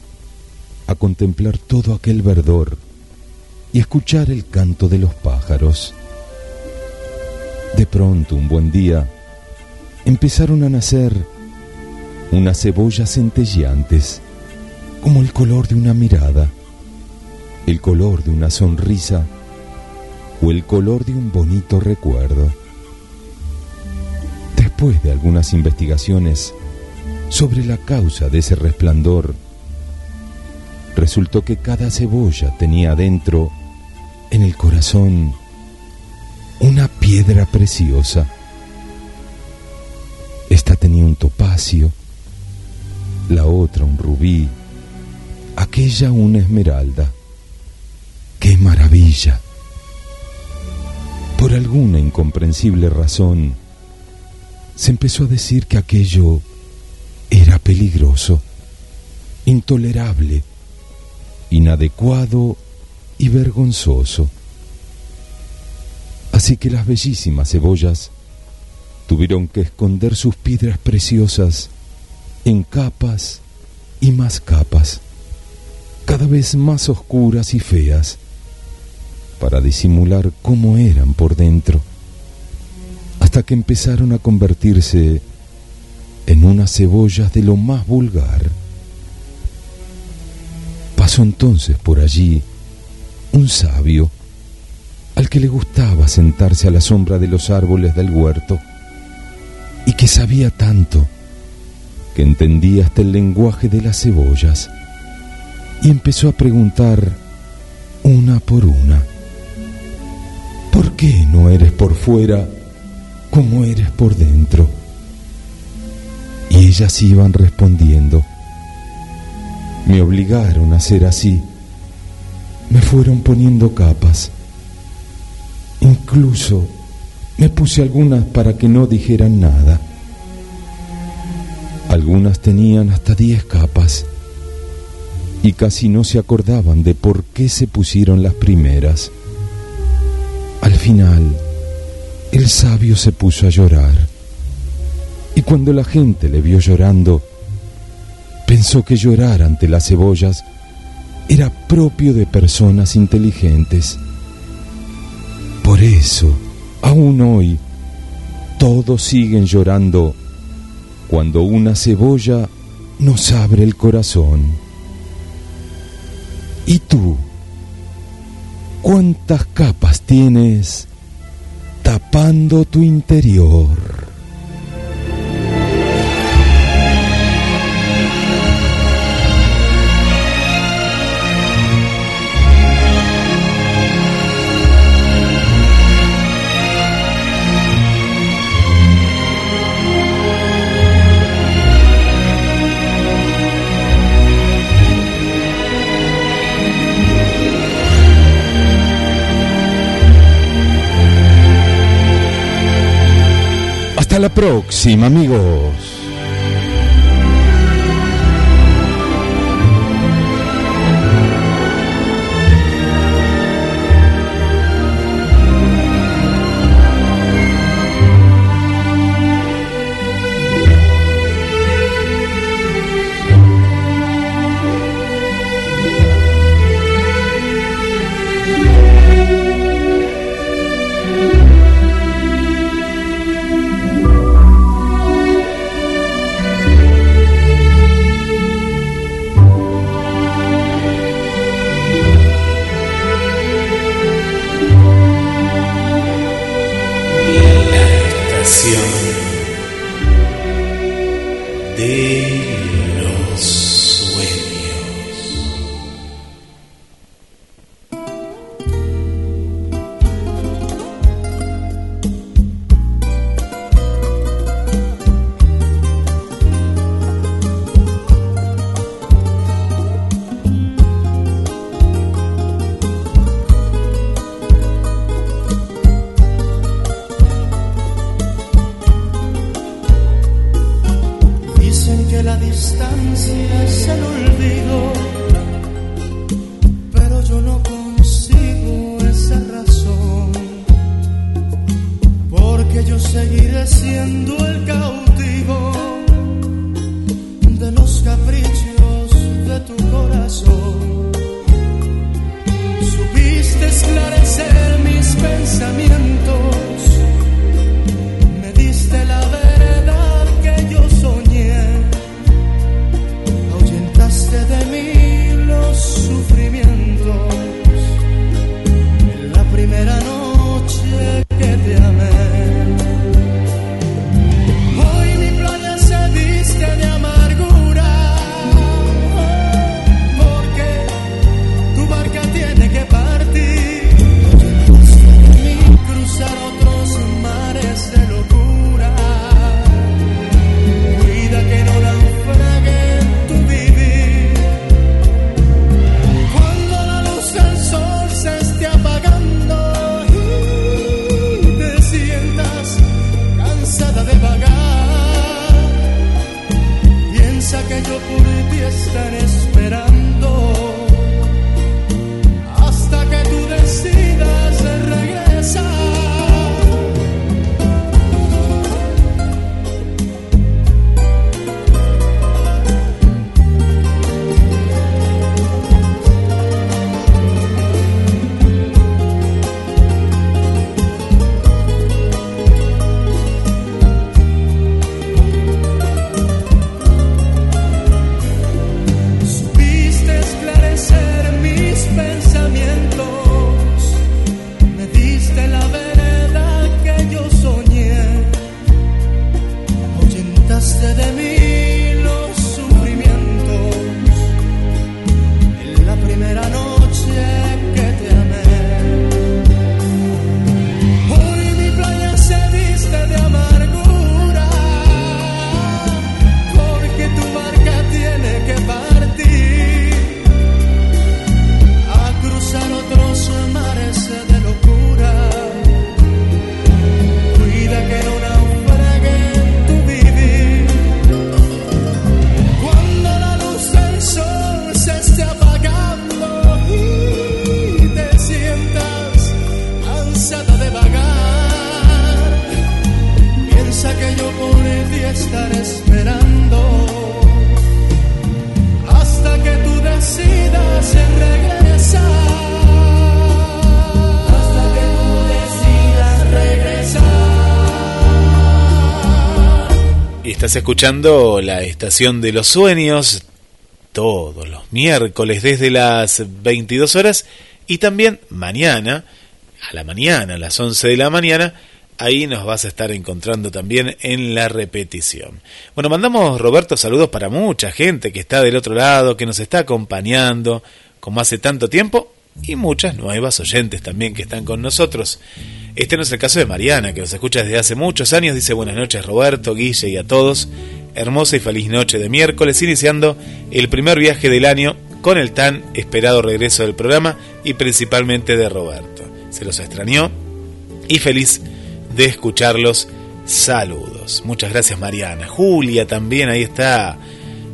a contemplar todo aquel verdor y escuchar el canto de los pájaros. De pronto, un buen día, empezaron a nacer unas cebollas centelleantes como el color de una mirada, el color de una sonrisa o el color de un bonito recuerdo. Después de algunas investigaciones sobre la causa de ese resplandor, resultó que cada cebolla tenía adentro, en el corazón, una piedra preciosa. Esta tenía un topacio, la otra un rubí, aquella una esmeralda. ¡Qué maravilla! Por alguna incomprensible razón, se empezó a decir que aquello era peligroso, intolerable, inadecuado y vergonzoso. Así que las bellísimas cebollas tuvieron que esconder sus piedras preciosas en capas y más capas cada vez más oscuras y feas, para disimular cómo eran por dentro, hasta que empezaron a convertirse en unas cebollas de lo más vulgar. Pasó entonces por allí un sabio al que le gustaba sentarse a la sombra de los árboles del huerto y que sabía tanto que entendía hasta el lenguaje de las cebollas y empezó a preguntar una por una, ¿por qué no eres por fuera como eres por dentro? Y ellas iban respondiendo, me obligaron a ser así, me fueron poniendo capas, incluso me puse algunas para que no dijeran nada. Algunas tenían hasta diez capas y casi no se acordaban de por qué se pusieron las primeras. Al final, el sabio se puso a llorar y cuando la gente le vio llorando, pensó que llorar ante las cebollas era propio de personas inteligentes. Por eso, aún hoy, todos siguen llorando cuando una cebolla nos abre el corazón. ¿Y tú? ¿Cuántas capas tienes tapando tu interior? Hasta la próxima, amigos. La escuchando la estación de los sueños todos los miércoles desde las 22 horas y también mañana, a la mañana, a las 11 de la mañana, ahí nos vas a estar encontrando también en la repetición. Bueno, mandamos, Roberto, saludos para mucha gente que está del otro lado, que nos está acompañando, como hace tanto tiempo, y muchas nuevas oyentes también que están con nosotros. Este no es el caso de Mariana, que nos escucha desde hace muchos años. Dice buenas noches Roberto, Guille y a todos. Hermosa y feliz noche de miércoles, iniciando el primer viaje del año con el tan esperado regreso del programa y principalmente de Roberto. Se los extrañó y feliz de escucharlos. Saludos. Muchas gracias Mariana. Julia también, ahí está.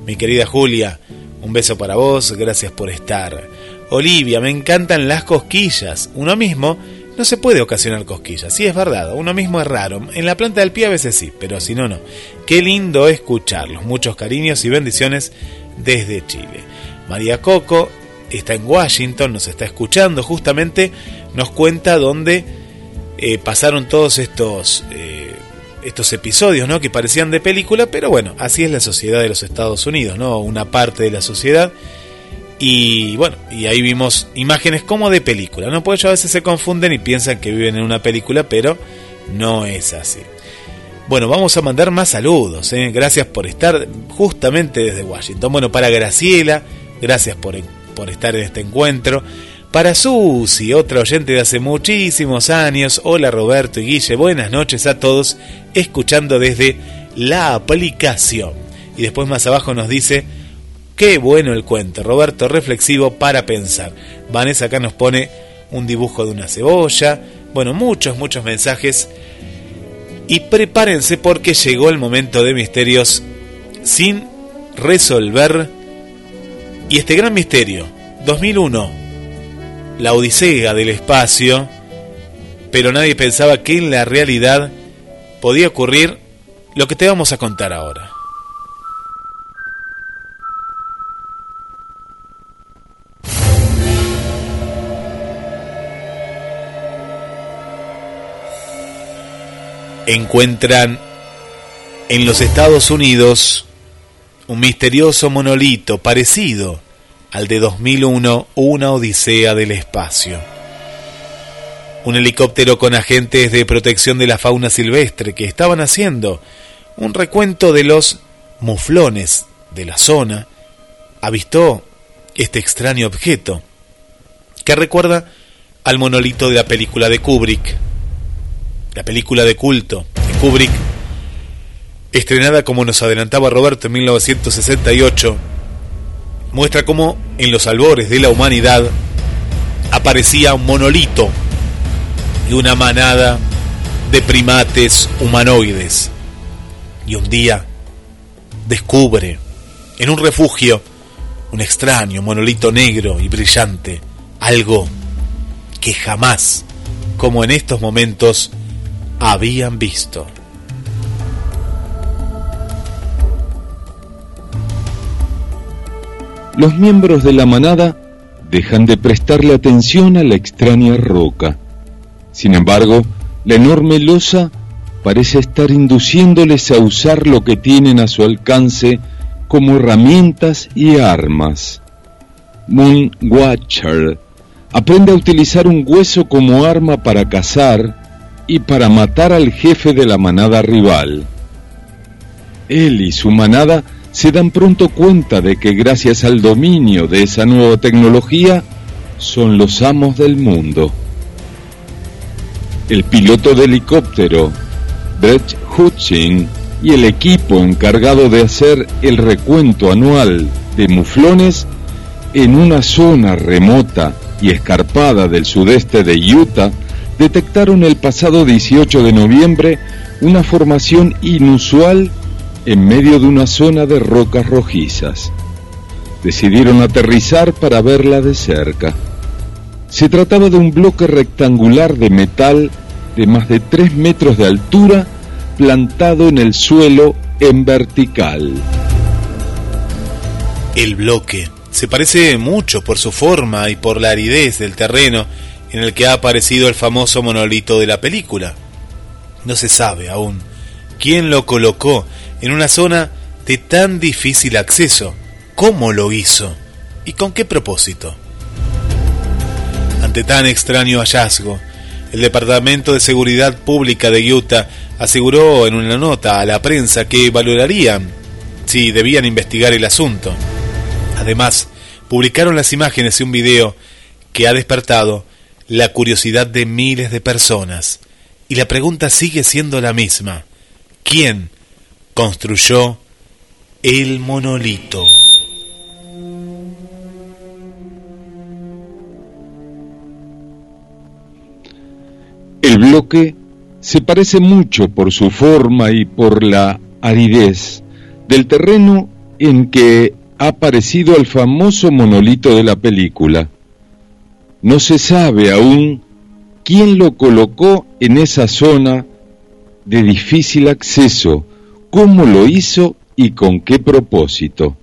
Mi querida Julia, un beso para vos, gracias por estar. Olivia, me encantan las cosquillas. Uno mismo no se puede ocasionar cosquillas. Sí, es verdad, uno mismo es raro. En la planta del pie a veces sí, pero si no, no. Qué lindo escucharlos. Muchos cariños y bendiciones desde Chile. María Coco está en Washington, nos está escuchando justamente, nos cuenta dónde eh, pasaron todos estos, eh, estos episodios ¿no? que parecían de película, pero bueno, así es la sociedad de los Estados Unidos, ¿no? una parte de la sociedad y bueno, y ahí vimos imágenes como de película, ¿no? Pues ellos a veces se confunden y piensan que viven en una película, pero no es así. Bueno, vamos a mandar más saludos, ¿eh? gracias por estar justamente desde Washington. Bueno, para Graciela, gracias por, por estar en este encuentro. Para Susi, otra oyente de hace muchísimos años. Hola Roberto y Guille, buenas noches a todos, escuchando desde la aplicación. Y después más abajo nos dice, Qué bueno el cuento, Roberto, reflexivo para pensar. Vanessa acá nos pone un dibujo de una cebolla. Bueno, muchos, muchos mensajes. Y prepárense porque llegó el momento de misterios sin resolver. Y este gran misterio, 2001, la Odisea del espacio, pero nadie pensaba que en la realidad podía ocurrir lo que te vamos a contar ahora. Encuentran en los Estados Unidos un misterioso monolito parecido al de 2001, una odisea del espacio. Un helicóptero con agentes de protección de la fauna silvestre que estaban haciendo un recuento de los muflones de la zona, avistó este extraño objeto que recuerda al monolito de la película de Kubrick, la película de culto de Kubrick, estrenada como nos adelantaba Roberto en 1968, muestra cómo en los albores de la humanidad aparecía un monolito y una manada de primates humanoides. Y un día descubre en un refugio un extraño monolito negro y brillante, algo que jamás, como en estos momentos, habían visto. Los miembros de la manada dejan de prestarle atención a la extraña roca. Sin embargo, la enorme losa parece estar induciéndoles a usar lo que tienen a su alcance como herramientas y armas. Moon Watcher aprende a utilizar un hueso como arma para cazar y para matar al jefe de la manada rival. Él y su manada se dan pronto cuenta de que gracias al dominio de esa nueva tecnología son los amos del mundo. El piloto de helicóptero, Brett Hutching, y el equipo encargado de hacer el recuento anual de muflones en una zona remota y escarpada del sudeste de Utah detectaron el pasado 18 de noviembre una formación inusual en medio de una zona de rocas rojizas. Decidieron aterrizar para verla de cerca. Se trataba de un bloque rectangular de metal de más de 3 metros de altura plantado en el suelo en vertical. El bloque se parece mucho por su forma y por la aridez del terreno en el que ha aparecido el famoso monolito de la película. No se sabe aún quién lo colocó en una zona de tan difícil acceso. ¿Cómo lo hizo? ¿Y con qué propósito? Ante tan extraño hallazgo, el Departamento de Seguridad Pública de Utah aseguró en una nota a la prensa que valorarían si debían investigar el asunto. Además, publicaron las imágenes y un video que ha despertado la curiosidad de miles de personas. Y la pregunta sigue siendo la misma. ¿Quién construyó el monolito? El bloque se parece mucho por su forma y por la aridez del terreno en que ha aparecido el famoso monolito de la película. No se sabe aún quién lo colocó en esa zona de difícil acceso, cómo lo hizo y con qué propósito.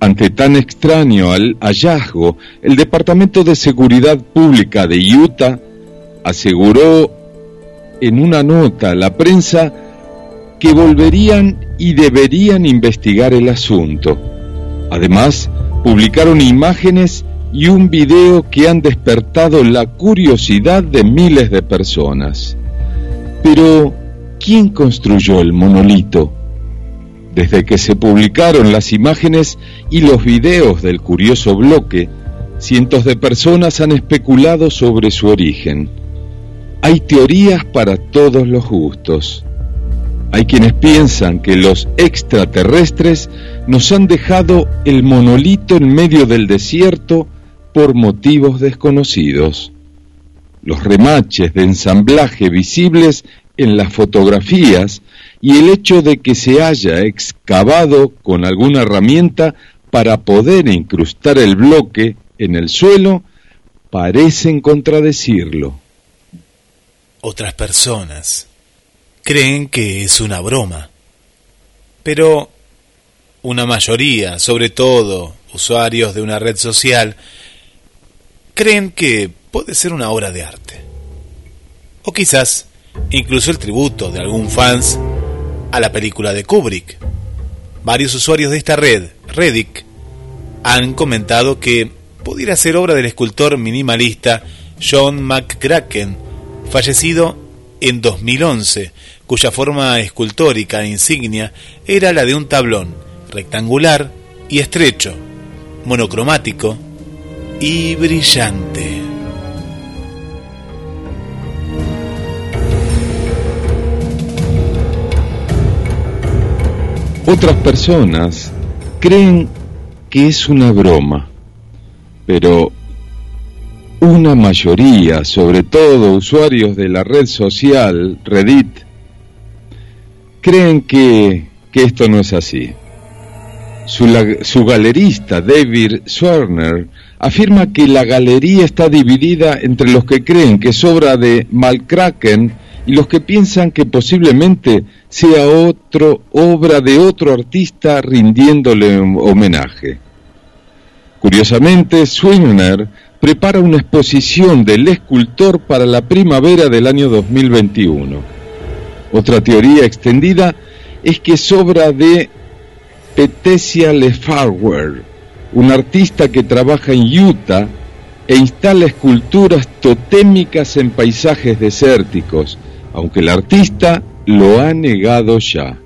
Ante tan extraño al hallazgo, el Departamento de Seguridad Pública de Utah aseguró en una nota a la prensa que volverían y deberían investigar el asunto. Además, publicaron imágenes y un video que han despertado la curiosidad de miles de personas. Pero, ¿quién construyó el monolito? Desde que se publicaron las imágenes y los videos del curioso bloque, cientos de personas han especulado sobre su origen. Hay teorías para todos los gustos. Hay quienes piensan que los extraterrestres nos han dejado el monolito en medio del desierto por motivos desconocidos. Los remaches de ensamblaje visibles en las fotografías y el hecho de que se haya excavado con alguna herramienta para poder incrustar el bloque en el suelo parecen contradecirlo. Otras personas creen que es una broma, pero una mayoría, sobre todo usuarios de una red social, creen que puede ser una obra de arte. O quizás incluso el tributo de algún fans a la película de Kubrick. Varios usuarios de esta red, Reddick, han comentado que pudiera ser obra del escultor minimalista John McCracken, fallecido en 2011, cuya forma escultórica e insignia era la de un tablón rectangular y estrecho, monocromático y brillante. Otras personas creen que es una broma, pero una mayoría, sobre todo usuarios de la red social Reddit, creen que, que esto no es así. Su, su, galerista David Swerner afirma que la galería está dividida entre los que creen que es obra de Malkraken y los que piensan que posiblemente sea otro obra de otro artista rindiéndole homenaje. Curiosamente, Swinner prepara una exposición del escultor para la primavera del año 2021. Otra teoría extendida es que es obra de Petesia Lefauer, un artista que trabaja en Utah e instala esculturas totémicas en paisajes desérticos, aunque el artista lo ha negado ya.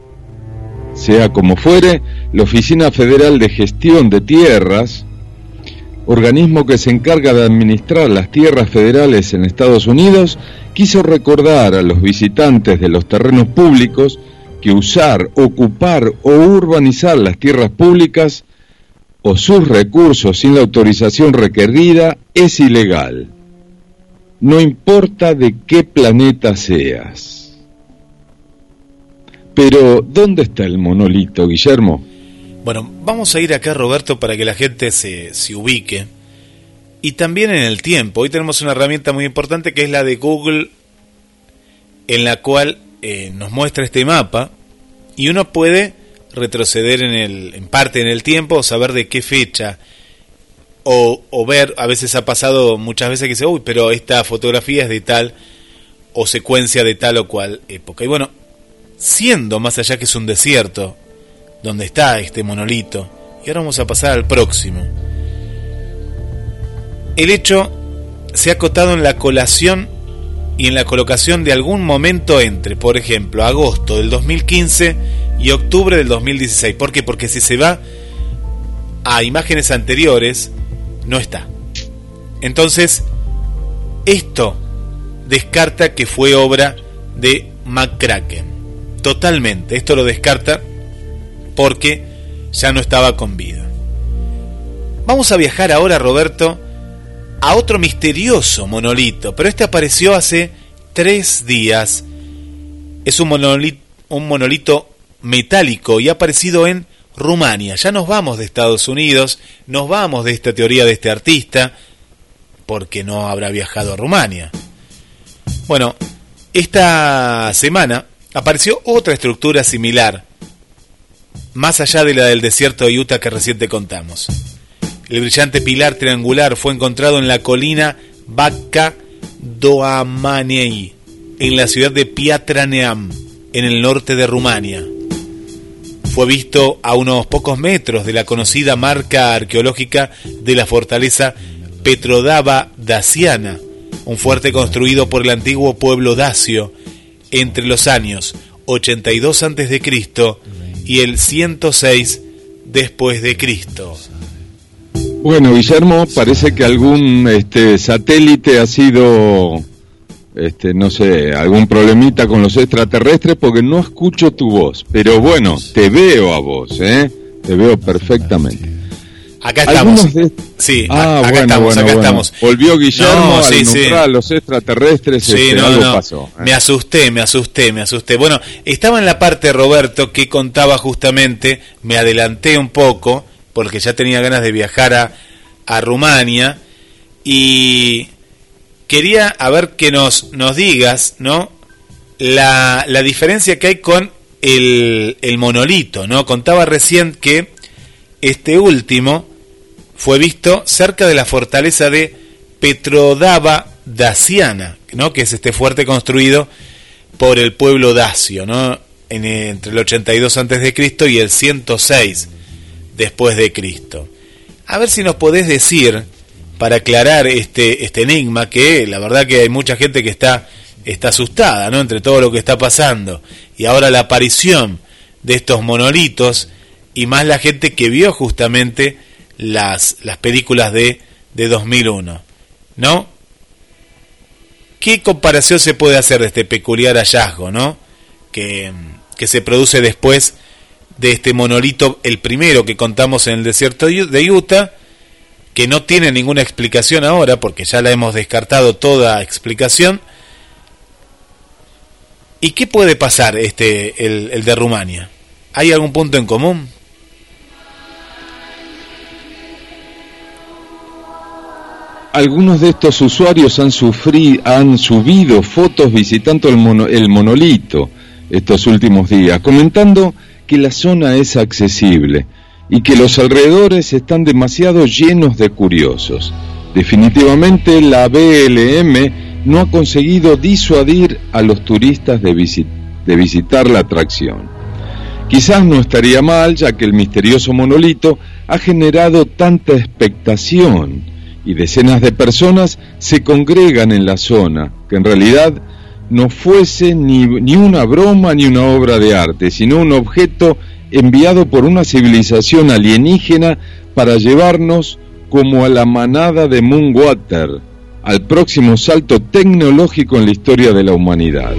Sea como fuere, la Oficina Federal de Gestión de Tierras, organismo que se encarga de administrar las tierras federales en Estados Unidos, quiso recordar a los visitantes de los terrenos públicos que usar, ocupar o urbanizar las tierras públicas o sus recursos sin la autorización requerida es ilegal. No importa de qué planeta seas. Pero, ¿dónde está el monolito, Guillermo? Bueno, vamos a ir acá, Roberto, para que la gente se, se ubique. Y también en el tiempo. Hoy tenemos una herramienta muy importante que es la de Google, en la cual eh, nos muestra este mapa y uno puede retroceder en, el, en parte en el tiempo saber de qué fecha o, ver, a veces ha pasado muchas veces que dice, uy, pero esta fotografía es de tal o secuencia de tal o cual época. Y bueno, siendo más allá que es un desierto, donde está este monolito. Y ahora vamos a pasar al próximo. El hecho se ha acotado en la colación y en la colocación de algún momento entre, por ejemplo, agosto del 2015 y octubre del 2016. ¿Por qué? Porque si se va a imágenes anteriores, no está. Entonces, esto descarta que fue obra de McCracken. Totalmente. Esto lo descarta porque ya no estaba con vida. Vamos a viajar ahora, Roberto, a otro misterioso monolito, pero este apareció hace tres días. Es un monolito, un monolito metálico y ha aparecido en Rumania. Ya nos vamos de Estados Unidos, nos vamos de esta teoría de este artista, porque no habrá viajado a Rumania. Bueno, esta semana apareció otra estructura similar, más allá de la del desierto de Utah que recién te contamos. El brillante pilar triangular fue encontrado en la colina Bacca Doamanei, en la ciudad de Piatraneam, en el norte de Rumania. Fue visto a unos pocos metros de la conocida marca arqueológica de la fortaleza Petrodava Daciana, un fuerte construido por el antiguo pueblo dacio entre los años 82 a.C. y el 106 después de Cristo. Bueno, Guillermo, parece que algún este, satélite ha sido, este, no sé, algún problemita con los extraterrestres porque no escucho tu voz. Pero bueno, te veo a vos, ¿eh? Te veo perfectamente. Acá estamos. Sí, ah, acá bueno, estamos, bueno, acá bueno. estamos. Volvió Guillermo No, sí, al sí. a los extraterrestres, Sí, este, no, algo no. pasó. ¿eh? Me asusté, me asusté, me asusté. Bueno, estaba en la parte, Roberto, que contaba justamente, me adelanté un poco, porque ya tenía ganas de viajar a, a Rumania, y quería a ver que nos, nos digas, ¿no? La, la diferencia que hay con el, el monolito, ¿no? Contaba recién que este último fue visto cerca de la fortaleza de Petrodava Daciana, ¿no? que es este fuerte construido por el pueblo dacio, ¿no? En- entre el 82 antes de Cristo y el 106 después de Cristo. A ver si nos podés decir para aclarar este este enigma que la verdad que hay mucha gente que está está asustada, ¿no? Entre todo lo que está pasando y ahora la aparición de estos monolitos y más la gente que vio justamente las, las películas de, de 2001. ¿No? ¿Qué comparación se puede hacer de este peculiar hallazgo, ¿no? Que, que se produce después de este monolito, el primero que contamos en el desierto de Utah, que no tiene ninguna explicación ahora, porque ya la hemos descartado toda explicación. ¿Y qué puede pasar este el, el de Rumania? ¿Hay algún punto en común? Algunos de estos usuarios han, sufri- han subido fotos visitando el, mono- el monolito estos últimos días, comentando que la zona es accesible y que los alrededores están demasiado llenos de curiosos. Definitivamente la BLM no ha conseguido disuadir a los turistas de, visi- de visitar la atracción. Quizás no estaría mal, ya que el misterioso monolito ha generado tanta expectación y decenas de personas se congregan en la zona, que en realidad no fuese ni, ni una broma ni una obra de arte, sino un objeto enviado por una civilización alienígena para llevarnos como a la manada de Moonwater, al próximo salto tecnológico en la historia de la humanidad.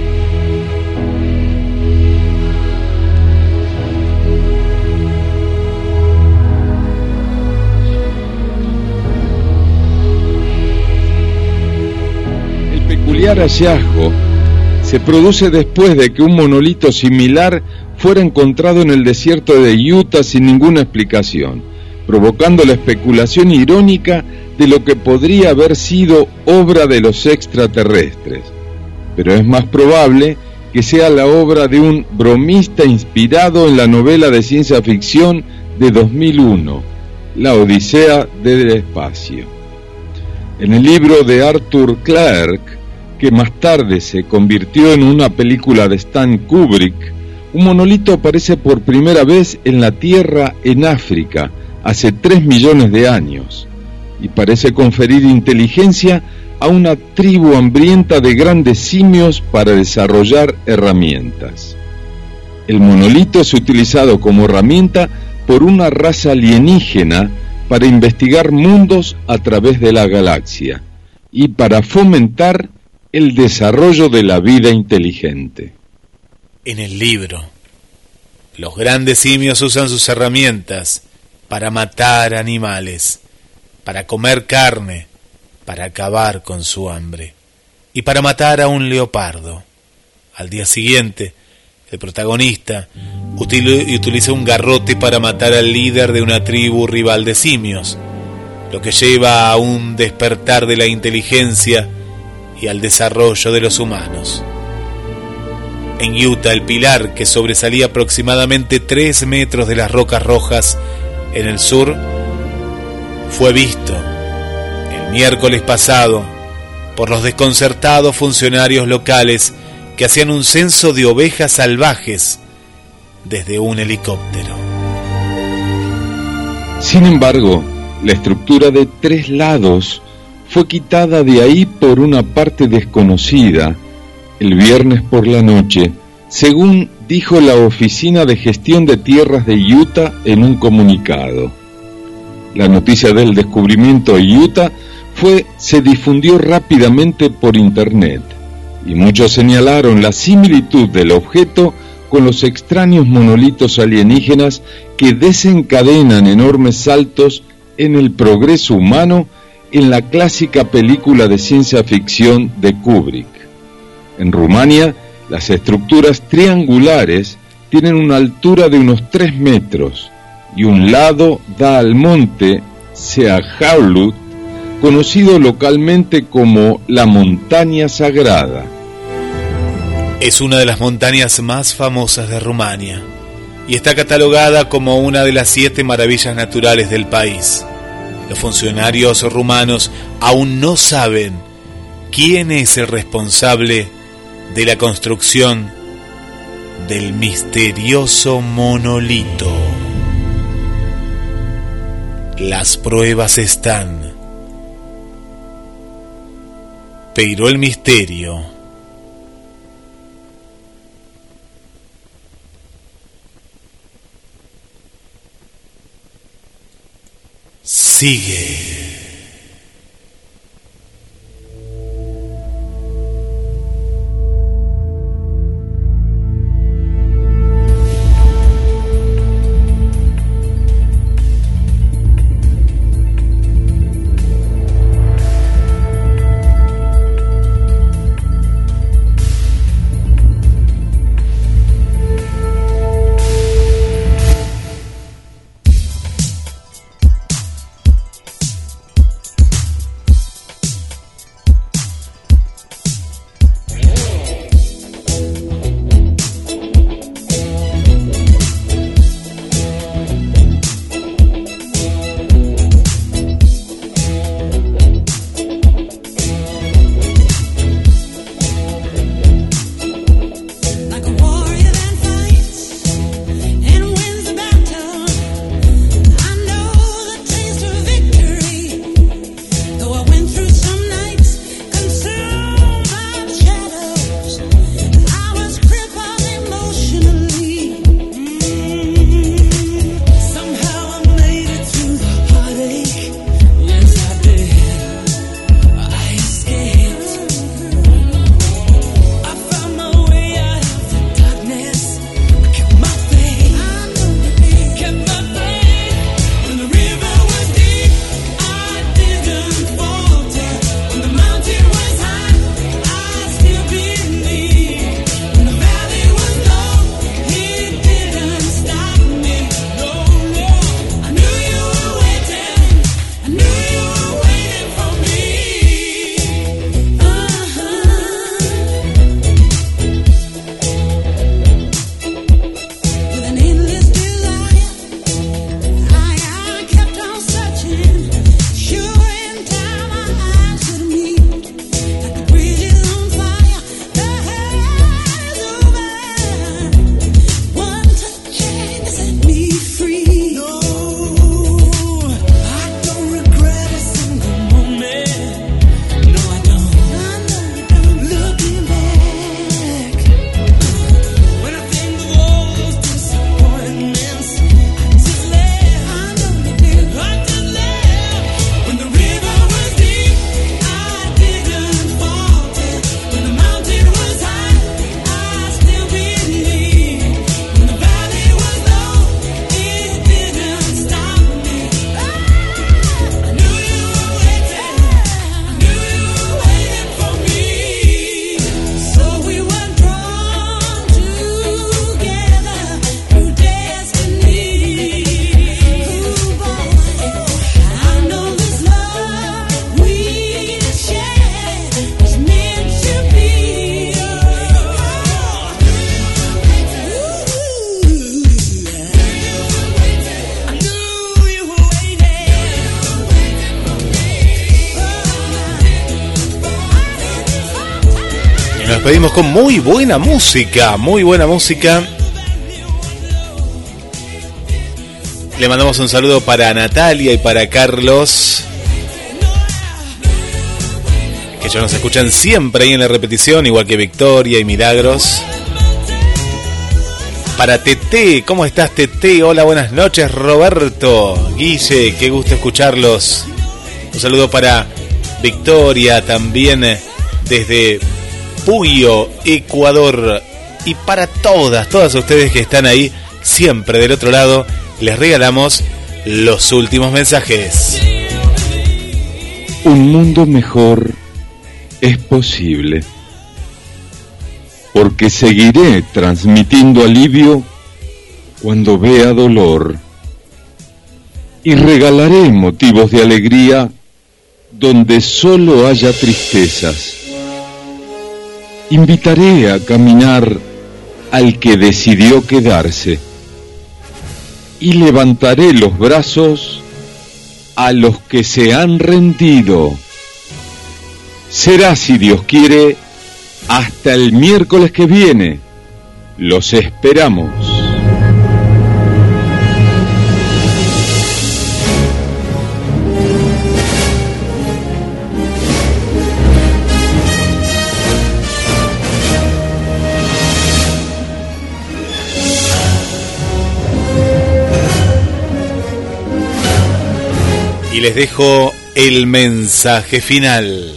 El peculiar hallazgo se produce después de que un monolito similar fuera encontrado en el desierto de Utah sin ninguna explicación, provocando la especulación irónica de lo que podría haber sido obra de los extraterrestres. Pero es más probable que sea la obra de un bromista inspirado en la novela de ciencia ficción de 2001, La Odisea del Espacio. En el libro de Arthur Clarke, que más tarde se convirtió en una película de Stan Kubrick, Un monolito aparece por primera vez en la Tierra en África hace 3 millones de años y parece conferir inteligencia a una tribu hambrienta de grandes simios para desarrollar herramientas. El monolito es utilizado como herramienta por una raza alienígena para investigar mundos a través de la galaxia y para fomentar el desarrollo de la vida inteligente. En el libro, los grandes simios usan sus herramientas para matar animales, para comer carne, para acabar con su hambre y para matar a un leopardo. Al día siguiente, el protagonista utiliza un garrote para matar al líder de una tribu rival de simios, lo que lleva a un despertar de la inteligencia y al desarrollo de los humanos. En Utah, el pilar, que sobresalía aproximadamente 3 metros de las rocas rojas en el sur, fue visto el miércoles pasado por los desconcertados funcionarios locales que hacían un censo de ovejas salvajes desde un helicóptero. Sin embargo, la estructura de tres lados fue quitada de ahí por una parte desconocida el viernes por la noche, según dijo la Oficina de Gestión de Tierras de Utah en un comunicado. La noticia del descubrimiento de Utah fue se difundió rápidamente por internet y muchos señalaron la similitud del objeto con los extraños monolitos alienígenas que desencadenan enormes saltos en el progreso humano en la clásica película de ciencia ficción de Kubrick. En Rumania, las estructuras triangulares tienen una altura de unos 3 metros y un lado da al monte Seahaulut, conocido localmente como la montaña sagrada. Es una de las montañas más famosas de Rumania y está catalogada como una de las siete maravillas naturales del país. Los funcionarios rumanos aún no saben quién es el responsable de la construcción del misterioso monolito. Las pruebas están, pero el misterio sigue. Con muy buena música, muy buena música. Le mandamos un saludo para Natalia y para Carlos. Que ya nos escuchan siempre ahí en la repetición, igual que Victoria y Milagros. Para Tete, ¿cómo estás Tete? Hola, buenas noches Roberto. Guille, qué gusto escucharlos. Un saludo para Victoria también eh, desde Puyo, Ecuador. Y para todas, todas ustedes que están ahí siempre del otro lado, les regalamos los últimos mensajes. Un mundo mejor es posible, porque seguiré transmitiendo alivio cuando vea dolor y regalaré motivos de alegría donde solo haya tristezas. Invitaré a caminar al que decidió quedarse y levantaré los brazos a los que se han rendido. Será, si Dios quiere, hasta el miércoles que viene. Los esperamos. Les dejo el mensaje final.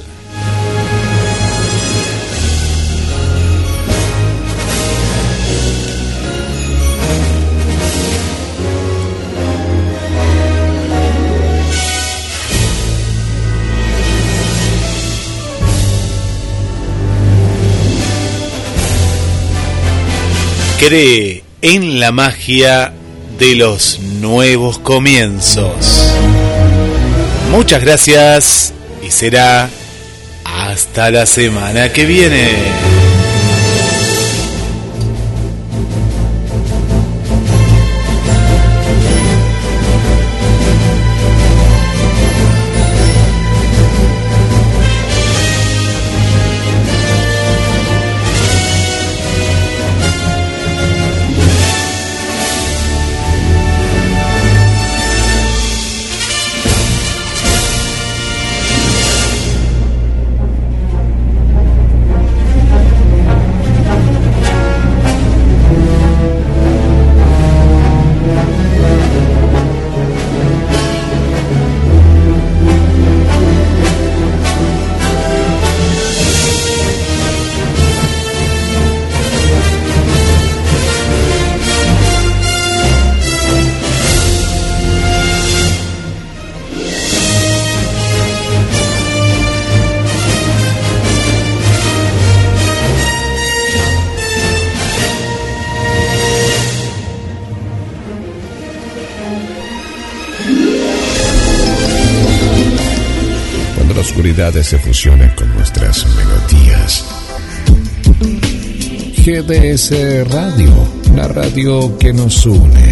Cree en la magia de los nuevos comienzos. Muchas gracias y será hasta la semana que viene. Radio, la radio que nos une.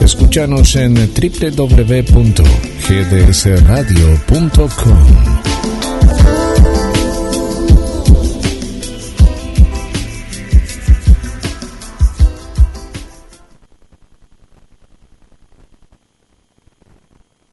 Escúchanos en www.gdsradio.com.